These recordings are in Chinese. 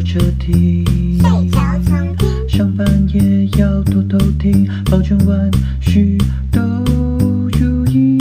坐车听，睡觉常听，上班也要多偷听，保证万事都如意。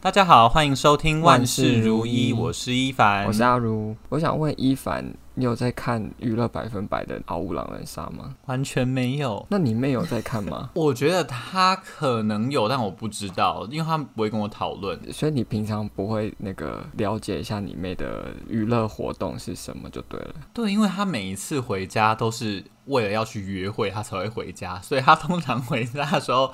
大家好，欢迎收听万事如意，我是一凡，我是阿如，我想问一凡。你有在看娱乐百分百的《嗷呜狼人杀》吗？完全没有。那你妹有在看吗？我觉得她可能有，但我不知道，因为她不会跟我讨论。所以你平常不会那个了解一下你妹的娱乐活动是什么就对了。对，因为她每一次回家都是为了要去约会，他才会回家，所以他通常回家的时候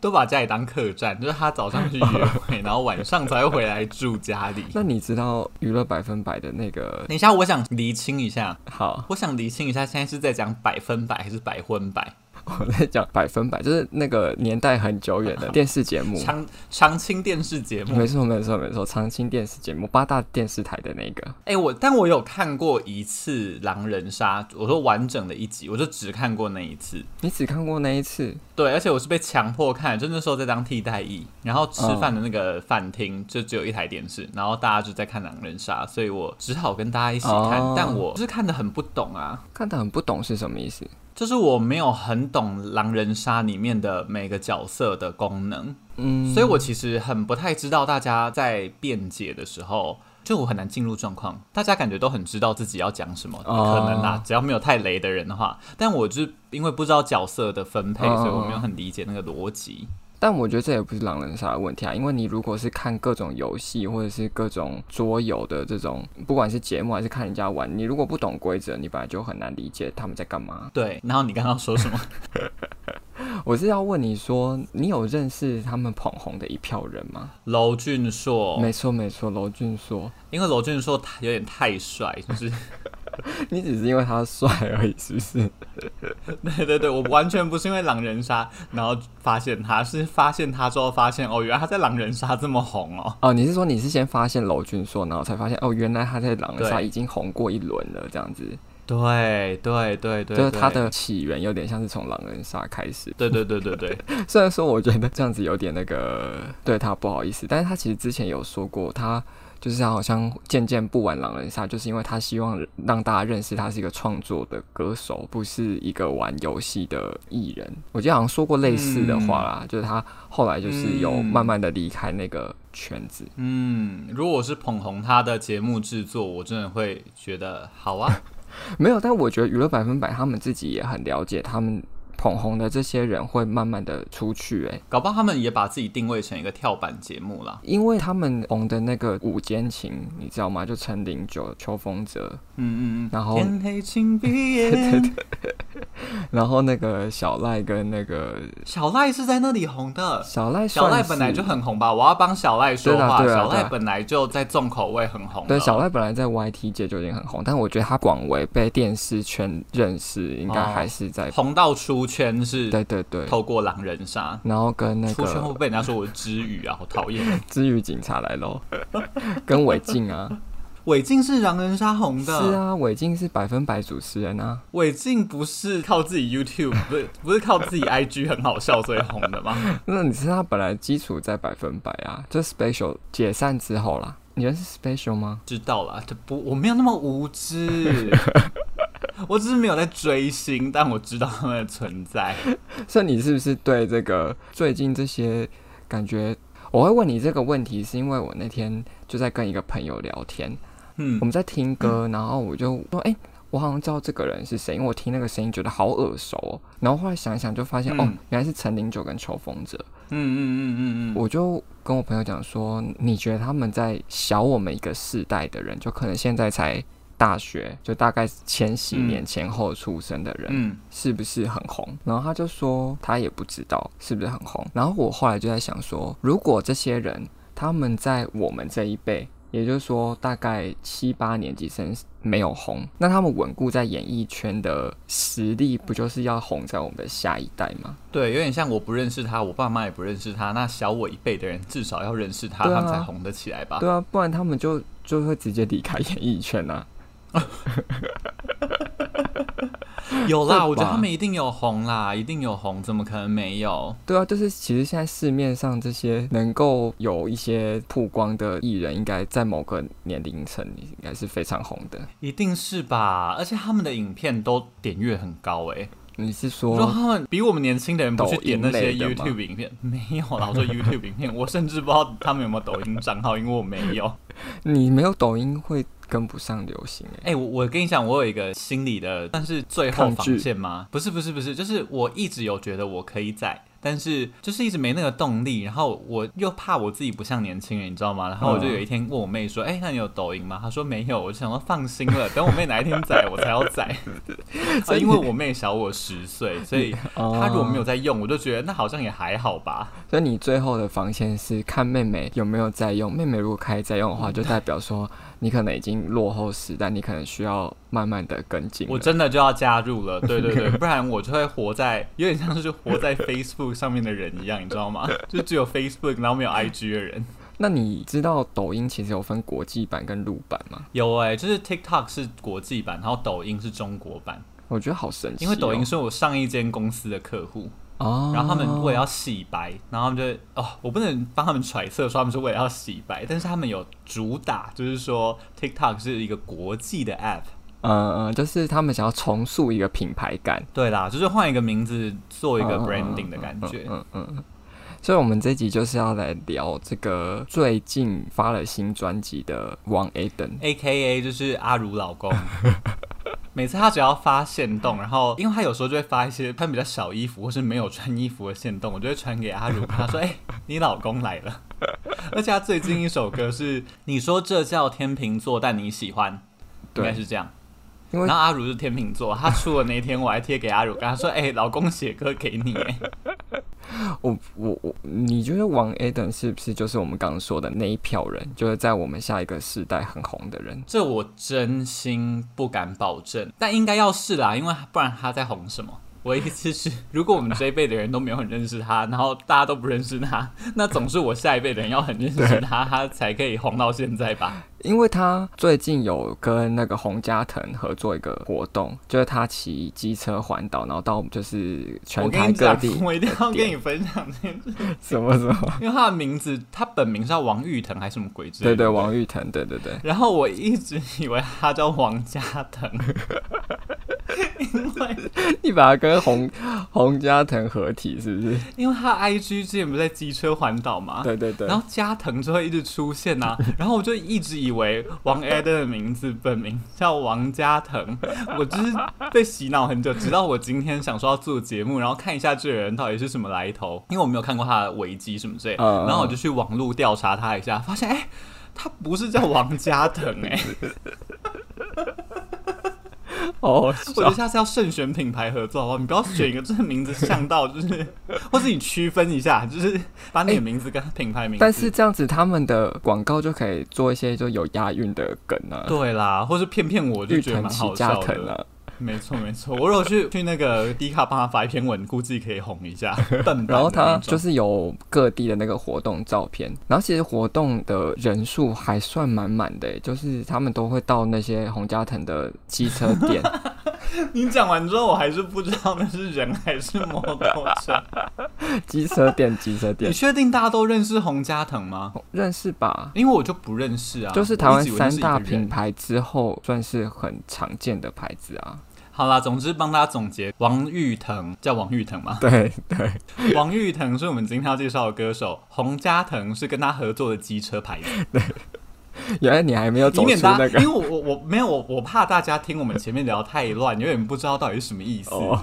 都把家里当客栈，就是他早上去约会，然后晚上才会回来住家里。那你知道娱乐百分百的那个？等一下，我想厘清一下。好，我想厘清一下，现在是在讲百分百还是百分百？我在讲百分百，就是那个年代很久远的 电视节目，长长青电视节目，没错没错没错，长青电视节目，八大电视台的那个。哎、欸，我但我有看过一次狼人杀，我说完整的一集，我就只看过那一次。你只看过那一次？对，而且我是被强迫看，就那时候在当替代役，然后吃饭的那个饭厅就只有一台电视，然后大家就在看狼人杀，所以我只好跟大家一起看，哦、但我就是看的很不懂啊，看的很不懂是什么意思？就是我没有很懂狼人杀里面的每个角色的功能，嗯，所以我其实很不太知道大家在辩解的时候，就我很难进入状况。大家感觉都很知道自己要讲什么，哦、可能啊，只要没有太雷的人的话，但我就因为不知道角色的分配，哦、所以我没有很理解那个逻辑。但我觉得这也不是狼人杀的问题啊，因为你如果是看各种游戏或者是各种桌游的这种，不管是节目还是看人家玩，你如果不懂规则，你本来就很难理解他们在干嘛。对，然后你刚刚说什么？我是要问你说，你有认识他们捧红的一票人吗？娄俊硕，没错没错，娄俊硕，因为娄俊硕有点太帅，就是。你只是因为他帅而已，是不是？对对对，我完全不是因为狼人杀，然后发现他是发现他之后发现哦，原来他在狼人杀这么红哦。哦，你是说你是先发现娄俊硕，然后才发现哦，原来他在狼人杀已经红过一轮了，这样子。对对对对，就是他的起源有点像是从狼人杀开始。对对对对对，虽然说我觉得这样子有点那个对他不好意思，但是他其实之前有说过他。就是他好像渐渐不玩狼人杀，就是因为他希望让大家认识他是一个创作的歌手，不是一个玩游戏的艺人。我记得好像说过类似的话啦，嗯、就是他后来就是有慢慢的离开那个圈子。嗯，如果我是捧红他的节目制作，我真的会觉得好啊。没有，但我觉得娱乐百分百他们自己也很了解他们。捧红的这些人会慢慢的出去，哎，搞不好他们也把自己定位成一个跳板节目啦。因为他们红的那个午间情，你知道吗？就陈零九、邱风泽，嗯嗯嗯，然后天黑请闭眼，对 对对，然后那个小赖跟那个小赖是在那里红的。小赖小赖本来就很红吧？我要帮小赖说话。小赖本来就在重口味很红。对，小赖本来在 YT 界就已经很红，但我觉得他广为被电视圈认识，应该还是在红到出。圈是，对对对，透过狼人杀，然后跟那个出圈会被人家说我是知语啊，好讨厌！知语警察来喽，跟韦静啊，韦静是狼人杀红的，是啊，韦静是百分百主持人啊，韦静不是靠自己 YouTube，不是不是靠自己 IG 很好笑所以红的吗？那你是他本来基础在百分百啊，就 Special 解散之后啦，你认识 Special 吗？知道啦，这不我没有那么无知。我只是没有在追星，但我知道他们的存在。所以你是不是对这个最近这些感觉？我会问你这个问题，是因为我那天就在跟一个朋友聊天，嗯，我们在听歌，然后我就说，哎、欸，我好像知道这个人是谁，因为我听那个声音觉得好耳熟哦。然后后来想想，就发现、嗯、哦，原来是陈零九跟秋风者。嗯嗯嗯嗯嗯，我就跟我朋友讲说，你觉得他们在小我们一个世代的人，就可能现在才。大学就大概千禧年前后出生的人，嗯，是不是很红？然后他就说他也不知道是不是很红。然后我后来就在想说，如果这些人他们在我们这一辈，也就是说大概七八年级生没有红，那他们稳固在演艺圈的实力，不就是要红在我们的下一代吗？对，有点像我不认识他，我爸妈也不认识他，那小我一辈的人至少要认识他，他们才红得起来吧？对啊，不然他们就就会直接离开演艺圈啊。有啦，我觉得他们一定有红啦，一定有红，怎么可能没有？对啊，就是其实现在市面上这些能够有一些曝光的艺人，应该在某个年龄层应该是非常红的，一定是吧？而且他们的影片都点阅很高哎、欸。你是说，说他们比我们年轻的人不去点那些 YouTube 影片？没有啦，我说 YouTube 影片，我甚至不知道他们有没有抖音账号，因为我没有。你没有抖音会跟不上流行哎、欸。哎、欸，我我跟你讲，我有一个心理的，但是最后防线吗？不是不是不是，就是我一直有觉得我可以在。但是就是一直没那个动力，然后我又怕我自己不像年轻人，你知道吗？然后我就有一天问我妹说：“哎、欸，那你有抖音吗？”她说没有。我就想说放心了，等我妹哪一天载我才要载。啊，因为我妹小我十岁，所以她如果没有在用，我就觉得那好像也还好吧。所以你最后的防线是看妹妹有没有在用，妹妹如果开始在用的话，就代表说。你可能已经落后时代，你可能需要慢慢的跟进。我真的就要加入了，对对对，不然我就会活在有点像是活在 Facebook 上面的人一样，你知道吗？就只有 Facebook，然后没有 IG 的人。那你知道抖音其实有分国际版跟陆版吗？有哎、欸，就是 TikTok 是国际版，然后抖音是中国版。我觉得好神奇、哦，因为抖音是我上一间公司的客户。哦，然后他们为了要洗白，然后他们就哦，我不能帮他们揣测说他们是为了要洗白，但是他们有主打，就是说 TikTok 是一个国际的 App，嗯嗯，就是他们想要重塑一个品牌感，对啦，就是换一个名字做一个 branding 的感觉，嗯嗯，嗯，所以我们这集就是要来聊这个最近发了新专辑的王 Aden，AKA 就是阿如老公。每次他只要发现动，然后因为他有时候就会发一些穿比较小衣服或是没有穿衣服的现动，我就会传给阿如，他说：“哎、欸，你老公来了。”而且他最近一首歌是你说这叫天秤座，但你喜欢，应该是这样。因为然后阿如是天秤座，他出的那天我还贴给阿如，跟他说：“哎、欸，老公写歌给你。”我我我，你觉得王 Aden 是不是就是我们刚刚说的那一票人，就是在我们下一个世代很红的人？这我真心不敢保证，但应该要是啦，因为不然他在红什么？我意思是，如果我们这一辈的人都没有很认识他，然后大家都不认识他，那总是我下一辈的人要很认识他，他才可以红到现在吧？因为他最近有跟那个洪嘉腾合作一个活动，就是他骑机车环岛，然后到就是全台各地。我，我一定要跟你分享这件事。什么什么？因为他的名字，他本名叫王玉腾还是什么鬼之类的？对对，王玉腾，对对对。然后我一直以为他叫王嘉腾。因 为你把他跟洪洪嘉腾合体是不是？因为他 I G 之前不是在机车环岛嘛？对对对。然后嘉腾就会一直出现呐、啊，然后我就一直以为王 Aden 的名字本名叫王嘉腾，我就是被洗脑很久，直到我今天想说要做节目，然后看一下这个人到底是什么来头，因为我没有看过他的维基什么之类，然后我就去网络调查他一下，发现哎、欸，他不是叫王嘉腾哎。哦，我觉得下次要慎选品牌合作好不好？你不要选一个这个名字像到，就是，或是你区分一下，就是把你的名字跟品牌名字。但是这样子，他们的广告就可以做一些就有押韵的梗啊。对啦，或是骗骗我，就觉得蛮好笑的。没错没错，我如果去去那个迪卡帮他发一篇文，估计可以红一下。然后他就是有各地的那个活动照片，然后其实活动的人数还算满满的，就是他们都会到那些洪家腾的机车店。你讲完之后，我还是不知道那是人还是摩托车。机车店，机车店。你确定大家都认识洪家腾吗？认识吧，因为我就不认识啊。就是台湾三大品牌之后，算是很常见的牌子啊。好啦，总之帮大家总结，王玉腾叫王玉腾吗？对对，王玉腾是我们今天要介绍的歌手，洪嘉腾是跟他合作的机车牌子。对，原来你还没有走出那个，因为我我我没有我我怕大家听我们前面聊太乱，有点不知道到底是什么意思。哦，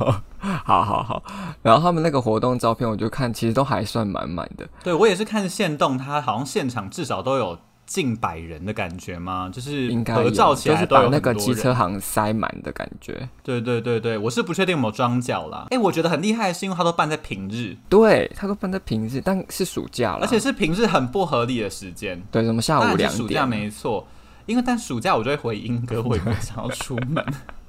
好好好，然后他们那个活动照片，我就看其实都还算满满的。对，我也是看现动，他好像现场至少都有。近百人的感觉吗？就是合照起来都有就是把那个机车行塞满的感觉。对对对对，我是不确定有没有装脚啦。哎、欸，我觉得很厉害是因为他都办在平日，对，他都办在平日，但是暑假了，而且是平日很不合理的时间。对，什么下午两点？暑假没错，因为但暑假我就会回英哥，我也不想要出门。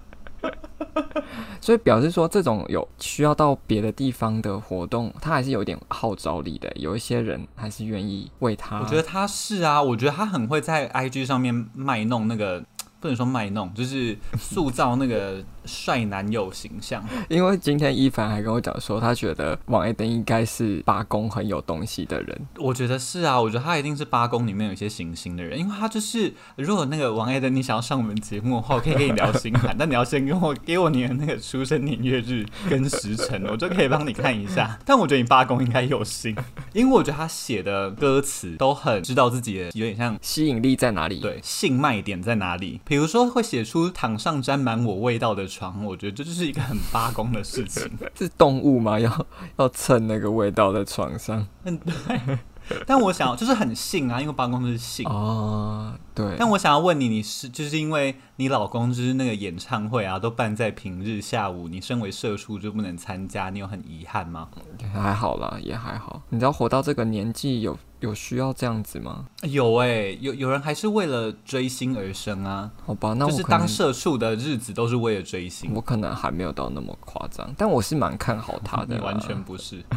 所以表示说，这种有需要到别的地方的活动，他还是有点号召力的。有一些人还是愿意为他。我觉得他是啊，我觉得他很会在 IG 上面卖弄那个，不能说卖弄，就是塑造那个帅男友形象。因为今天一凡还跟我讲说，他觉得王 A 登应该是八公很有东西的人。我觉得是啊，我觉得他一定是八公里面有一些行星的人，因为他就是如果那个王 A 登你想要上我们节目的话，我可以跟你聊星盘，但你要先跟我给我你的那个出生年月日跟时辰，我就可以帮你看一下。但我觉得你八公应该有星，因为我觉得他写的歌词都很知道自己的有点像吸引力在哪里，对，性卖点在哪里。比如说会写出躺上沾满我味道的床，我觉得这就是一个很八公的事情。是动物吗？要要蹭那个味道在床上？嗯，对。但我想就是很性啊，因为八公是性哦，对。但我想要问你，你是就是因为你老公就是那个演唱会啊，都办在平日下午，你身为社畜就不能参加，你有很遗憾吗？还好啦，也还好。你知道活到这个年纪有有需要这样子吗？有哎、欸，有有人还是为了追星而生啊。好吧，那我就是当社畜的日子都是为了追星。我可能还没有到那么夸张，但我是蛮看好他的。你完全不是。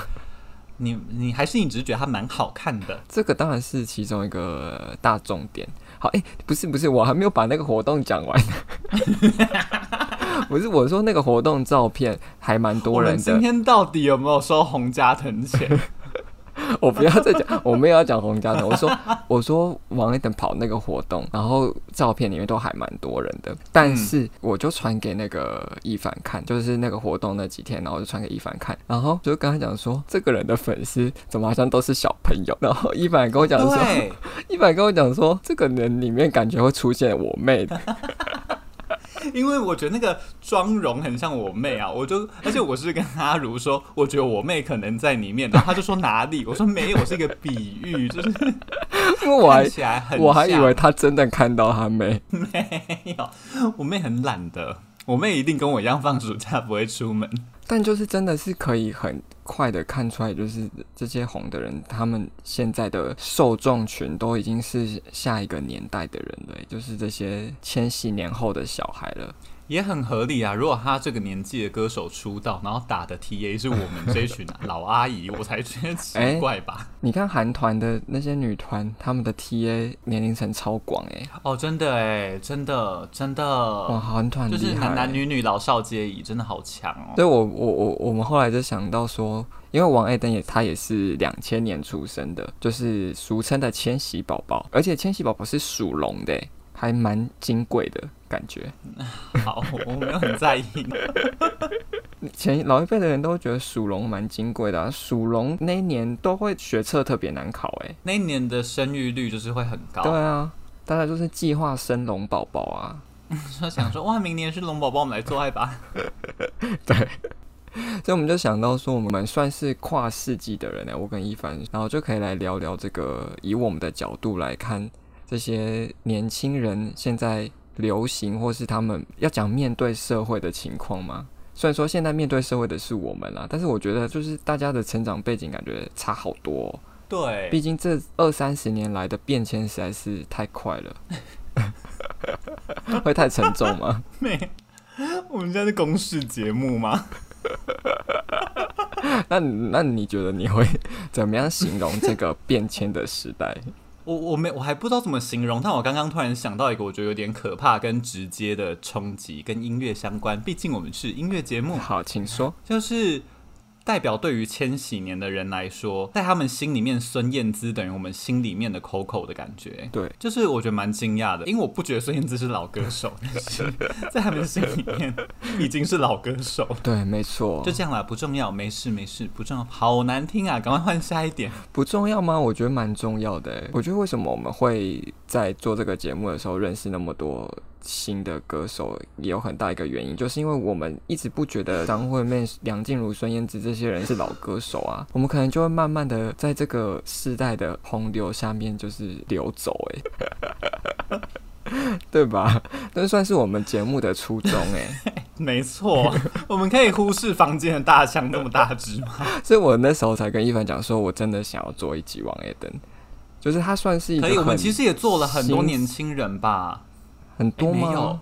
你你还是你只是觉得他蛮好看的，这个当然是其中一个大重点。好，哎、欸，不是不是，我还没有把那个活动讲完。不是，我说那个活动照片还蛮多人的。今天到底有没有收洪家腾钱？我不要再讲，我没有要讲洪家的。我说，我说王一等跑那个活动，然后照片里面都还蛮多人的。但是我就传给那个一凡看，就是那个活动那几天，然后就传给一凡看，然后就跟他讲说，这个人的粉丝怎么好像都是小朋友？然后一凡跟我讲说，一凡跟我讲说，这个人里面感觉会出现我妹的。因为我觉得那个妆容很像我妹啊，我就而且我是跟阿如说，我觉得我妹可能在里面，然后他就说哪里？我说没有，是一个比喻，就是因为我还起来很，我还以为他真的看到他妹，没有，我妹很懒的，我妹一定跟我一样放暑假不会出门。但就是真的是可以很快的看出来，就是这些红的人，他们现在的受众群都已经是下一个年代的人了，就是这些千禧年后的小孩了。也很合理啊！如果他这个年纪的歌手出道，然后打的 TA 是我们这群 老阿姨，我才觉得奇怪吧？欸、你看韩团的那些女团，他们的 TA 年龄层超广哎、欸！哦，真的哎，真的真的哇，韩团就是男男女女老少皆宜，真的好强哦！所以我我我我们后来就想到说，因为王爱登也他也是两千年出生的，就是俗称的千禧宝宝，而且千禧宝宝是属龙的，还蛮金贵的。感觉 好，我没有很在意。前老一辈的人都觉得属龙蛮金贵的，啊，属龙那一年都会学测特别难考，哎，那一年的生育率就是会很高。对啊，大家就是计划生龙宝宝啊，说想说哇，明年是龙宝宝，我们来做爱吧。对，所以我们就想到说，我们算是跨世纪的人呢，我跟一凡，然后就可以来聊聊这个，以我们的角度来看这些年轻人现在。流行，或是他们要讲面对社会的情况吗？虽然说现在面对社会的是我们啦，但是我觉得就是大家的成长背景感觉差好多喔。对，毕竟这二三十年来的变迁实在是太快了，会太沉重吗？没，我们现在是公视节目吗？那那你觉得你会怎么样形容这个变迁的时代？我我没我还不知道怎么形容，但我刚刚突然想到一个我觉得有点可怕跟直接的冲击，跟音乐相关。毕竟我们是音乐节目。好，请说。就是。代表对于千禧年的人来说，在他们心里面，孙燕姿等于我们心里面的 Coco 的感觉。对，就是我觉得蛮惊讶的，因为我不觉得孙燕姿是老歌手，但是 在他们心里面已经是老歌手。对，没错。就这样啦，不重要，没事没事，不重要。好难听啊，赶快换下一点。不重要吗？我觉得蛮重要的。我觉得为什么我们会在做这个节目的时候认识那么多？新的歌手也有很大一个原因，就是因为我们一直不觉得张惠妹、梁静茹、孙燕姿这些人是老歌手啊，我们可能就会慢慢的在这个世代的洪流下面就是流走，哎，对吧？那算是我们节目的初衷，哎，没错，我们可以忽视房间的大象那么大只吗？所以我那时候才跟一凡讲说，我真的想要做一集王 A 登，就是他算是一个，可以，我们其实也做了很多年轻人吧。很多吗？欸、没有，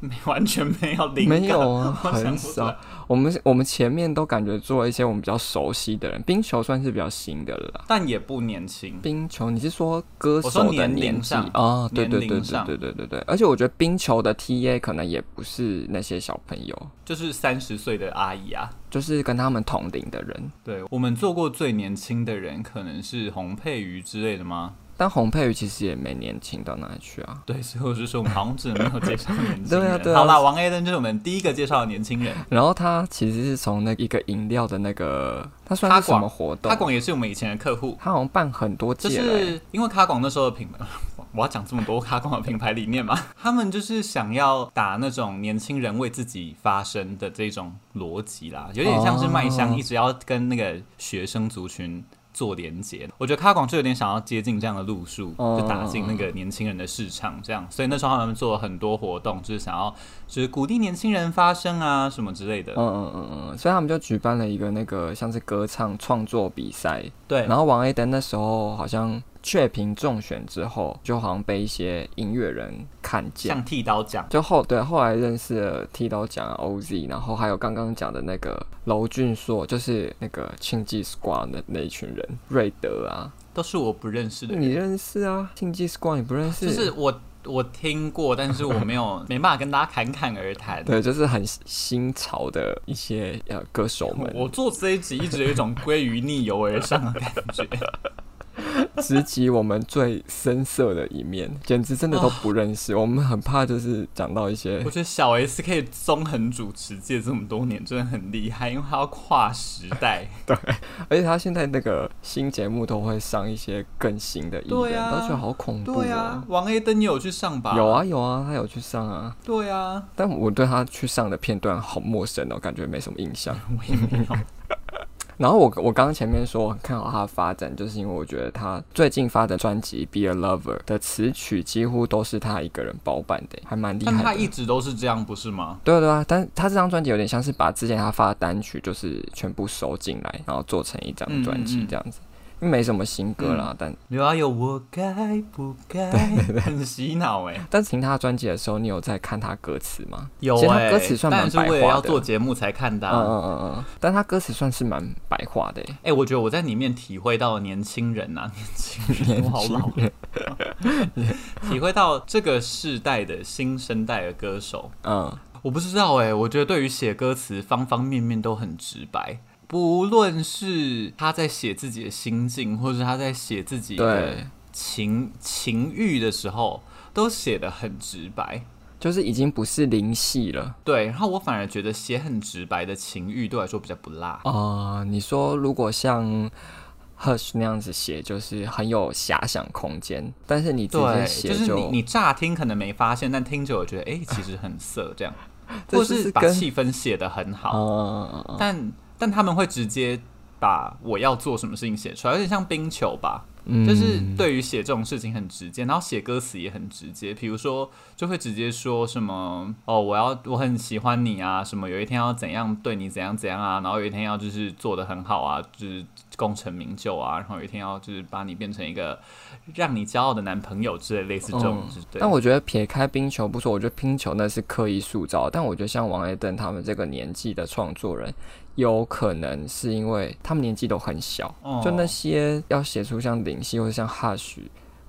没 完全没有灵感，没有啊，很少。我们我们前面都感觉做了一些我们比较熟悉的人，冰球算是比较新的了啦，但也不年轻。冰球，你是说歌手的年纪啊、哦？对对对对对对对对。而且我觉得冰球的 TA 可能也不是那些小朋友，就是三十岁的阿姨啊，就是跟他们同龄的人。对，我们做过最年轻的人，可能是洪佩瑜之类的吗？但洪佩瑜其实也没年轻到哪里去啊。对，所以我就说我们好像只能没有介绍年轻人。对啊，对啊。好啦，王 A 登就是我们第一个介绍的年轻人。然后他其实是从那一个饮料的那个，他算是什么活动？咖广也是我们以前的客户，他好像办很多届。就是因为咖广那时候的品牌，我要讲这么多卡广的品牌理念嘛？他们就是想要打那种年轻人为自己发声的这种逻辑啦，有点像是麦香一直要跟那个学生族群。做连接，我觉得卡广就有点想要接近这样的路数，就打进那个年轻人的市场，这样。所以那时候他们做了很多活动，就是想要就是鼓励年轻人发声啊什么之类的。嗯嗯嗯嗯，所以他们就举办了一个那个像是歌唱创作比赛。对，然后王 A 登那时候好像。雀屏中选之后，就好像被一些音乐人看见，像剃刀奖，就后对后来认识了剃刀奖 OZ，然后还有刚刚讲的那个娄俊硕，就是那个庆记 Squad 的那一群人，瑞德啊，都是我不认识的人。你认识啊？庆记 Squad 你不认识？就是我我听过，但是我没有 没办法跟大家侃侃而谈。对，就是很新潮的一些呃歌手们。我做这一集一直有一种归于逆流而上的感觉。直击我们最深色的一面，简直真的都不认识。Oh, 我们很怕就是讲到一些，我觉得小 S 可以纵横主持界这么多年，真的很厉害，因为他要跨时代。对，而且他现在那个新节目都会上一些更新的艺人，都觉得好恐怖。对啊，王 A 登你有去上吧？有啊有啊，他有去上啊。对啊，但我对他去上的片段好陌生哦，感觉没什么印象。我也没有。然后我我刚刚前面说看好他的发展，就是因为我觉得他最近发的专辑《Be a Lover》的词曲几乎都是他一个人包办的，还蛮厉害的。但他一直都是这样，不是吗？对啊对啊，但他这张专辑有点像是把之前他发的单曲就是全部收进来，然后做成一张专辑这样子。嗯嗯没什么新歌啦，嗯、但有啊有，我该不该很洗脑哎。但是听他专辑的时候，你有在看他歌词吗？有、欸，其实他歌词算蛮白话的。但是为了要做节目才看到。嗯嗯嗯嗯。但他歌词算是蛮白话的哎、欸。我觉得我在里面体会到年轻人啊，年轻人，我好老。体会到这个世代的新生代的歌手。嗯，我不知道哎、欸，我觉得对于写歌词，方方面面都很直白。不论是他在写自己的心境，或者是他在写自己的情情欲的时候，都写的很直白，就是已经不是灵系了。对，然后我反而觉得写很直白的情欲对我来说比较不辣啊、呃。你说如果像 Hush 那样子写，就是很有遐想空间，但是你直接写就，就是你你乍听可能没发现，但听着我觉得哎、欸，其实很色这样，或是把气氛写得很好，呃、但。但他们会直接把我要做什么事情写出来，有点像冰球吧，嗯、就是对于写这种事情很直接，然后写歌词也很直接。比如说，就会直接说什么哦，我要我很喜欢你啊，什么有一天要怎样对你怎样怎样啊，然后有一天要就是做的很好啊，就是功成名就啊，然后有一天要就是把你变成一个让你骄傲的男朋友之类类似这种。但我觉得撇开冰球不说，我觉得冰球那是刻意塑造，但我觉得像王艾登他们这个年纪的创作人。有可能是因为他们年纪都很小，哦、就那些要写出像林夕或者像 Hush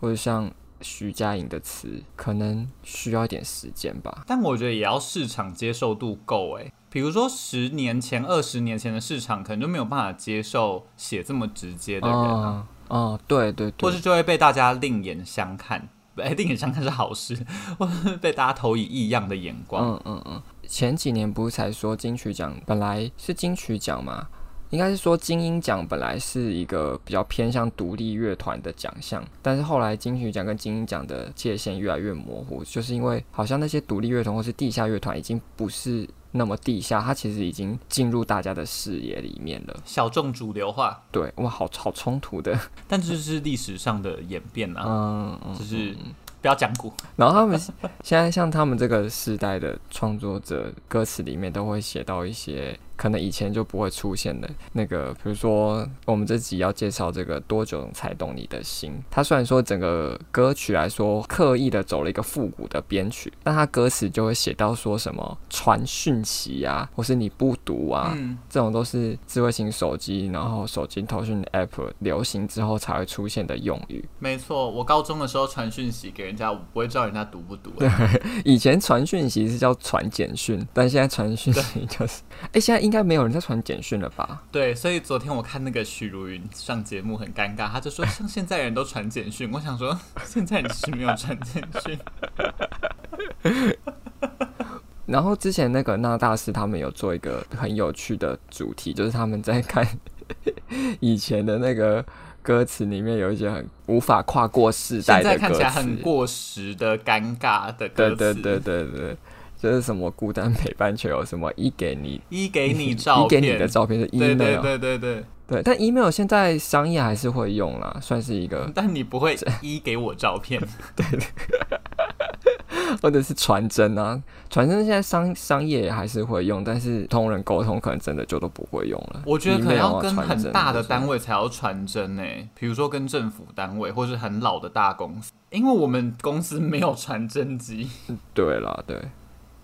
或者像徐佳莹的词，可能需要一点时间吧。但我觉得也要市场接受度够诶，比如说十年前、二十年前的市场，可能就没有办法接受写这么直接的人啊。哦，哦，对对对，或是就会被大家另眼相看。哎，另眼相看是好事，或是被大家投以异样的眼光。嗯嗯嗯。前几年不是才说金曲奖本来是金曲奖嘛？应该是说金音奖本来是一个比较偏向独立乐团的奖项，但是后来金曲奖跟金音奖的界限越来越模糊，就是因为好像那些独立乐团或是地下乐团已经不是那么地下，它其实已经进入大家的视野里面了，小众主流化。对，哇，好好冲突的，但这是历史上的演变啊，嗯，嗯就是。不要讲古，然后他们现在像他们这个时代的创作者，歌词里面都会写到一些可能以前就不会出现的那个，比如说我们这集要介绍这个多久才懂你的心，它虽然说整个歌曲来说刻意的走了一个复古的编曲，但它歌词就会写到说什么传讯息啊，或是你不读啊，嗯、这种都是智慧型手机，然后手机通讯 App 流行之后才会出现的用语。没错，我高中的时候传讯息给人家，我不会知道人家读不读。对，以前传讯息是叫传简讯，但现在传讯息就是，哎对，现在应该没有人在传简讯了吧？对，所以昨天我看那个许茹芸上节目很尴尬，他就说 像现在人都传简讯，我想说现在你是没有传简讯。然后之前那个那大师他们有做一个很有趣的主题，就是他们在看 以前的那个歌词里面有一些很无法跨过世代的歌词，现在看起来很过时的尴尬的歌词。对对对对对，就是什么孤单陪伴，却有什么一给你一给你照片，一给你的照片是 email，对对对对对。对，但 email 现在商业还是会用啦，算是一个。但你不会 一给我照片，对，对，或者是传真啊，传真现在商商业也还是会用，但是同人沟通可能真的就都不会用了。我觉得可能要跟很大的单位才要传真呢，比如说跟政府单位或是很老的大公司，因为我们公司没有传真机。对啦，对，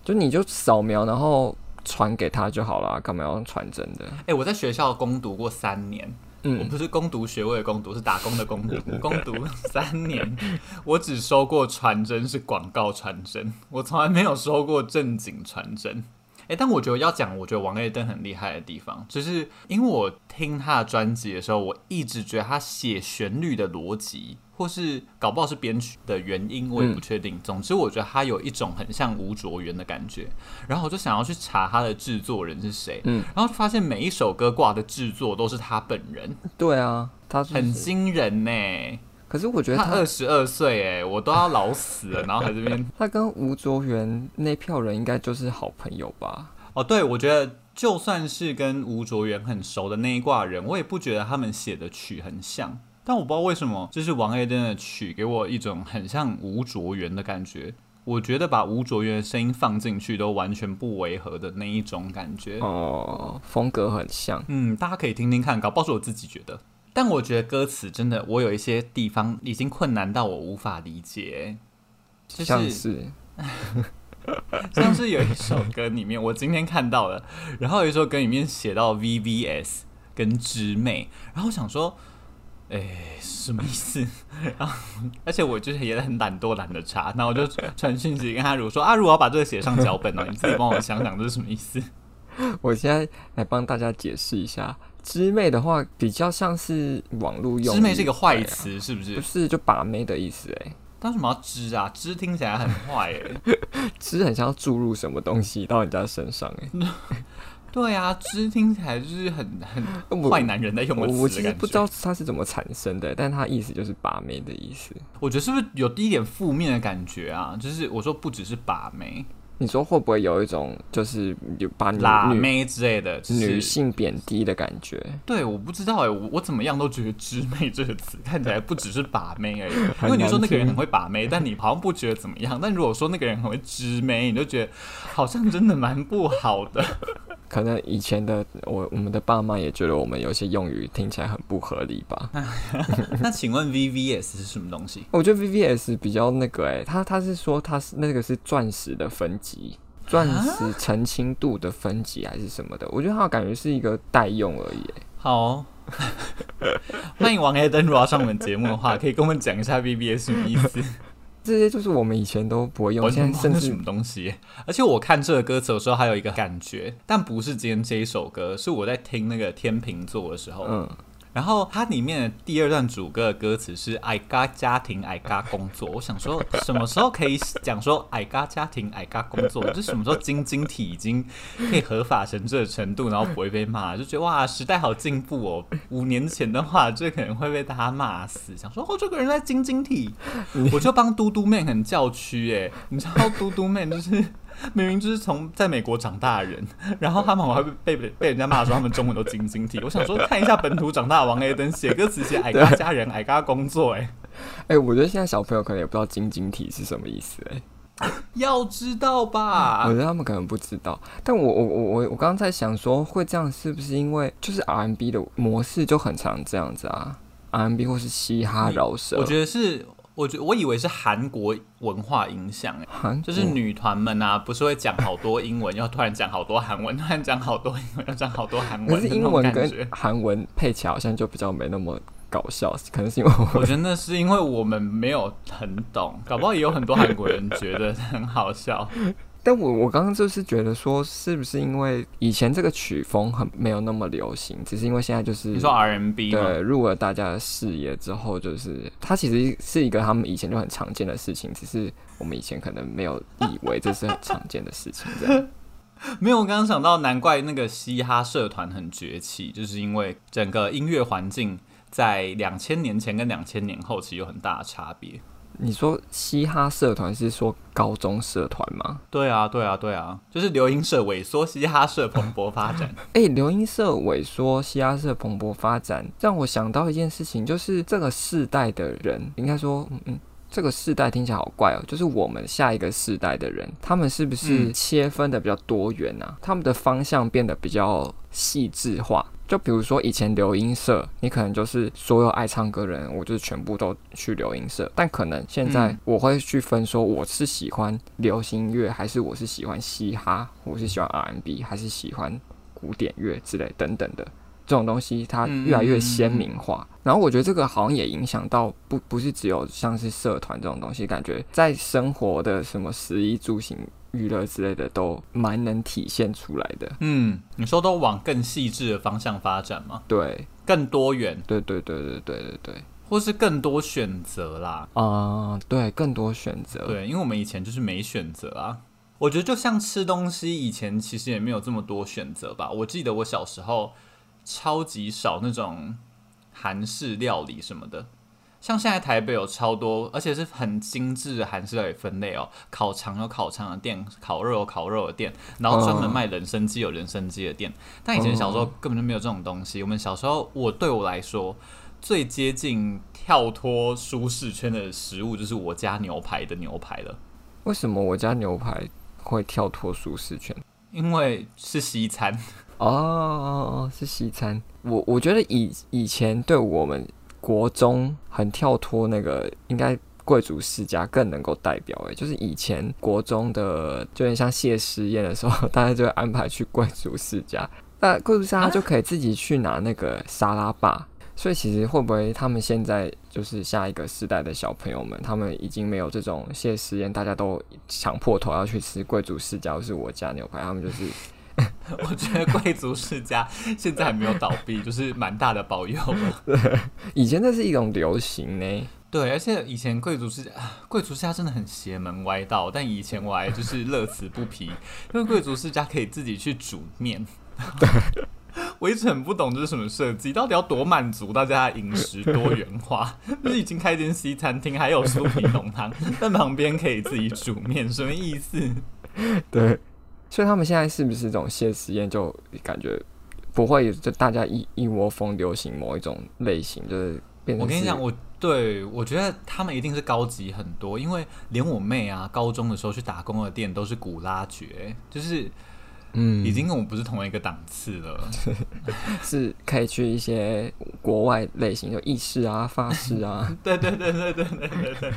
就你就扫描，然后。传给他就好了，干嘛要传真的？哎、欸，我在学校攻读过三年，嗯，我不是攻读学位的攻读，是打工的攻读。攻读三年，我只收过传真，是广告传真，我从来没有收过正经传真。哎、欸，但我觉得要讲，我觉得王 A 登很厉害的地方，就是因为我听他的专辑的时候，我一直觉得他写旋律的逻辑。或是搞不好是编曲的原因，我也不确定。嗯、总之，我觉得他有一种很像吴卓源的感觉。然后我就想要去查他的制作人是谁，嗯，然后发现每一首歌挂的制作都是他本人。对啊，他很惊人呢。可是我觉得他二十二岁，哎，我都要老死了，然后还这边。他跟吴卓源那票人应该就是好朋友吧？哦，对，我觉得就算是跟吴卓源很熟的那一挂人，我也不觉得他们写的曲很像。但我不知道为什么，就是王 A 登的曲给我一种很像吴卓源的感觉。我觉得把吴卓源的声音放进去都完全不违和的那一种感觉。哦，风格很像。嗯，大家可以听听看，搞不好是我自己觉得。但我觉得歌词真的，我有一些地方已经困难到我无法理解。就是、像是，像是有一首歌里面，我今天看到了，然后有一首歌里面写到 VVS 跟知妹，然后我想说。哎、欸，什么意思？然后，而且我就是也很懒惰，懒得查。那我就传讯息跟阿如说：“阿如，我要把这个写上脚本哦，你自己帮我想想这是什么意思。”我现在来帮大家解释一下，“知妹”的话比较像是网络用，“知妹”是一个坏词，是不是？不是，就把妹的意思。哎，但为什么要“知”啊？“知”听起来很坏，哎，“知”很像要注入什么东西到人家身上，哎。对啊，知听起来就是很很坏男人在用的词，我其实不知道它是怎么产生的，但它意思就是把妹的意思。我觉得是不是有第一点负面的感觉啊？就是我说不只是把妹，你说会不会有一种就是有把拉妹之类的、就是、女性贬低的感觉？对，我不知道哎、欸，我我怎么样都觉得“知妹”这个词看起来不只是把妹而已。因为你说那个人很会把妹，但你好像不觉得怎么样。但如果说那个人很会知妹，你就觉得好像真的蛮不好的。可能以前的我，我们的爸妈也觉得我们有些用语听起来很不合理吧？那请问 VVS 是什么东西？我觉得 VVS 比较那个哎、欸，他他是说他是那个是钻石的分级，钻石澄清度的分级还是什么的？我觉得他感觉是一个代用而已、欸。好、哦，欢迎王 A 登，如果要上我们节目的话，可以跟我们讲一下 VVS 什么意思？这些就是我们以前都不会用，现在甚至什么东西。而且我看这个歌词的时候，还有一个感觉，但不是今天这一首歌，是我在听那个天秤座的时候。嗯。然后它里面的第二段主歌的歌词是 “I got 家庭，I got 工作”。我想说，什么时候可以讲说 “I got 家庭，I got 工作”？就什么时候晶晶体已经可以合法成这个程度，然后不会被骂，就觉得哇，时代好进步哦。五年前的话，这可能会被大家骂死。想说哦，这个人在晶晶体，我就帮嘟嘟妹很叫屈哎，你知道嘟嘟妹就是。明明就是从在美国长大的人，然后他们还会被被被人家骂说他们中文都晶晶体。我想说看一下本土长大的王 A 登写歌词写 矮嘎家人矮咖工作哎、欸、哎、欸，我觉得现在小朋友可能也不知道晶晶体是什么意思哎、欸。要知道吧？我觉得他们可能不知道。但我我我我我刚刚在想说，会这样是不是因为就是 R&B 的模式就很常这样子啊？R&B 或是嘻哈饶舌，我觉得是。我觉我以为是韩国文化影响，哎，就是女团们啊，不是会讲好多英文，又突然讲好多韩文，突然讲好多英文，又讲好多韩文。可是英文跟韩文配起来好像就比较没那么搞笑，可能是因为我，我觉得那是因为我们没有很懂，搞不好也有很多韩国人觉得很好笑。但我我刚刚就是觉得说，是不是因为以前这个曲风很没有那么流行，只是因为现在就是你说 R&B 对入了大家的视野之后，就是它其实是一个他们以前就很常见的事情，只是我们以前可能没有以为这是很常见的事情。这样 没有，我刚刚想到，难怪那个嘻哈社团很崛起，就是因为整个音乐环境在两千年前跟两千年后其实有很大的差别。你说嘻哈社团是说高中社团吗？对啊，对啊，对啊，就是流音社萎缩，嘻哈社蓬勃发展。哎、欸，流音社萎缩，嘻哈社蓬勃发展，让我想到一件事情，就是这个世代的人，应该说，嗯嗯，这个世代听起来好怪哦，就是我们下一个世代的人，他们是不是切分的比较多元啊？他们的方向变得比较细致化。就比如说以前流音社，你可能就是所有爱唱歌人，我就是全部都去流音社。但可能现在我会去分说，我是喜欢流行音乐，还是我是喜欢嘻哈，我是喜欢 R&B，还是喜欢古典乐之类等等的这种东西，它越来越鲜明化。然后我觉得这个好像也影响到不不是只有像是社团这种东西，感觉在生活的什么食衣住行。娱乐之类的都蛮能体现出来的。嗯，你说都往更细致的方向发展吗？对，更多元。对对对对对对对，或是更多选择啦。啊、呃，对，更多选择。对，因为我们以前就是没选择啊。我觉得就像吃东西，以前其实也没有这么多选择吧。我记得我小时候超级少那种韩式料理什么的。像现在台北有超多，而且是很精致的韩式料理分类哦。烤肠有烤肠的店，烤肉有烤肉的店，然后专门卖人参鸡有人参鸡的店。但以前小时候根本就没有这种东西。我们小时候，我对我来说最接近跳脱舒适圈的食物就是我家牛排的牛排了。为什么我家牛排会跳脱舒适圈？因为是西餐哦，是西餐。我我觉得以以前对我们。国中很跳脱那个，应该贵族世家更能够代表诶，就是以前国中的，就有点像谢师宴的时候，大家就会安排去贵族世家，那 贵族世家就可以自己去拿那个沙拉吧。所以其实会不会他们现在就是下一个世代的小朋友们，他们已经没有这种谢师宴，大家都抢破头要去吃贵族世家，或是我家牛排，他们就是。我觉得贵族世家现在还没有倒闭，就是蛮大的保佑。以前那是一种流行呢。对，而且以前贵族世家，贵族世家真的很邪门歪道。但以前我还就是乐此不疲，因为贵族世家可以自己去煮面。我一直很不懂这是什么设计，到底要多满足大家的饮食多元化？就是已经开间西餐厅，还有酥皮浓汤，但旁边可以自己煮面，什么意思？对。所以他们现在是不是这种谢实验，就感觉不会就大家一一窝蜂流行某一种类型，就是变成。我跟你讲，我对我觉得他们一定是高级很多，因为连我妹啊，高中的时候去打工的店都是古拉爵，就是嗯，已经跟我不是同一个档次了，是可以去一些国外类型，就意式啊、法式啊，对对对对对对对对。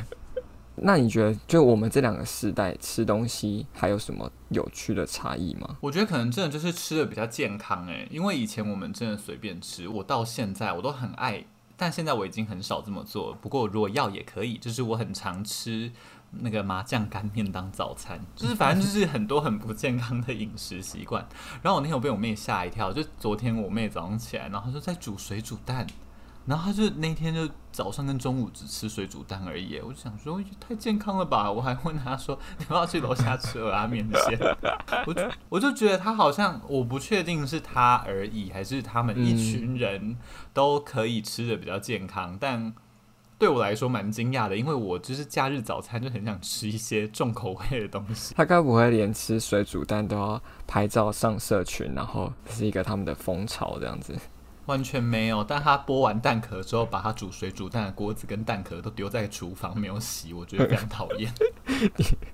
那你觉得，就我们这两个世代吃东西还有什么有趣的差异吗？我觉得可能真的就是吃的比较健康诶，因为以前我们真的随便吃，我到现在我都很爱，但现在我已经很少这么做。不过如果要也可以，就是我很常吃那个麻酱干面当早餐，就是反正就是很多很不健康的饮食习惯。然后我那天我被我妹吓一跳，就昨天我妹早上起来，然后就在煮水煮蛋。然后他就那天就早上跟中午只吃水煮蛋而已，我就想说太健康了吧？我还问他说你要不要去楼下吃拉面线？我就我就觉得他好像我不确定是他而已，还是他们一群人都可以吃的比较健康。但对我来说蛮惊讶的，因为我就是假日早餐就很想吃一些重口味的东西。他该不会连吃水煮蛋都要拍照上社群，然后是一个他们的风潮这样子？完全没有，但他剥完蛋壳之后，把他煮水煮蛋的锅子跟蛋壳都丢在厨房没有洗，我觉得非常讨厌。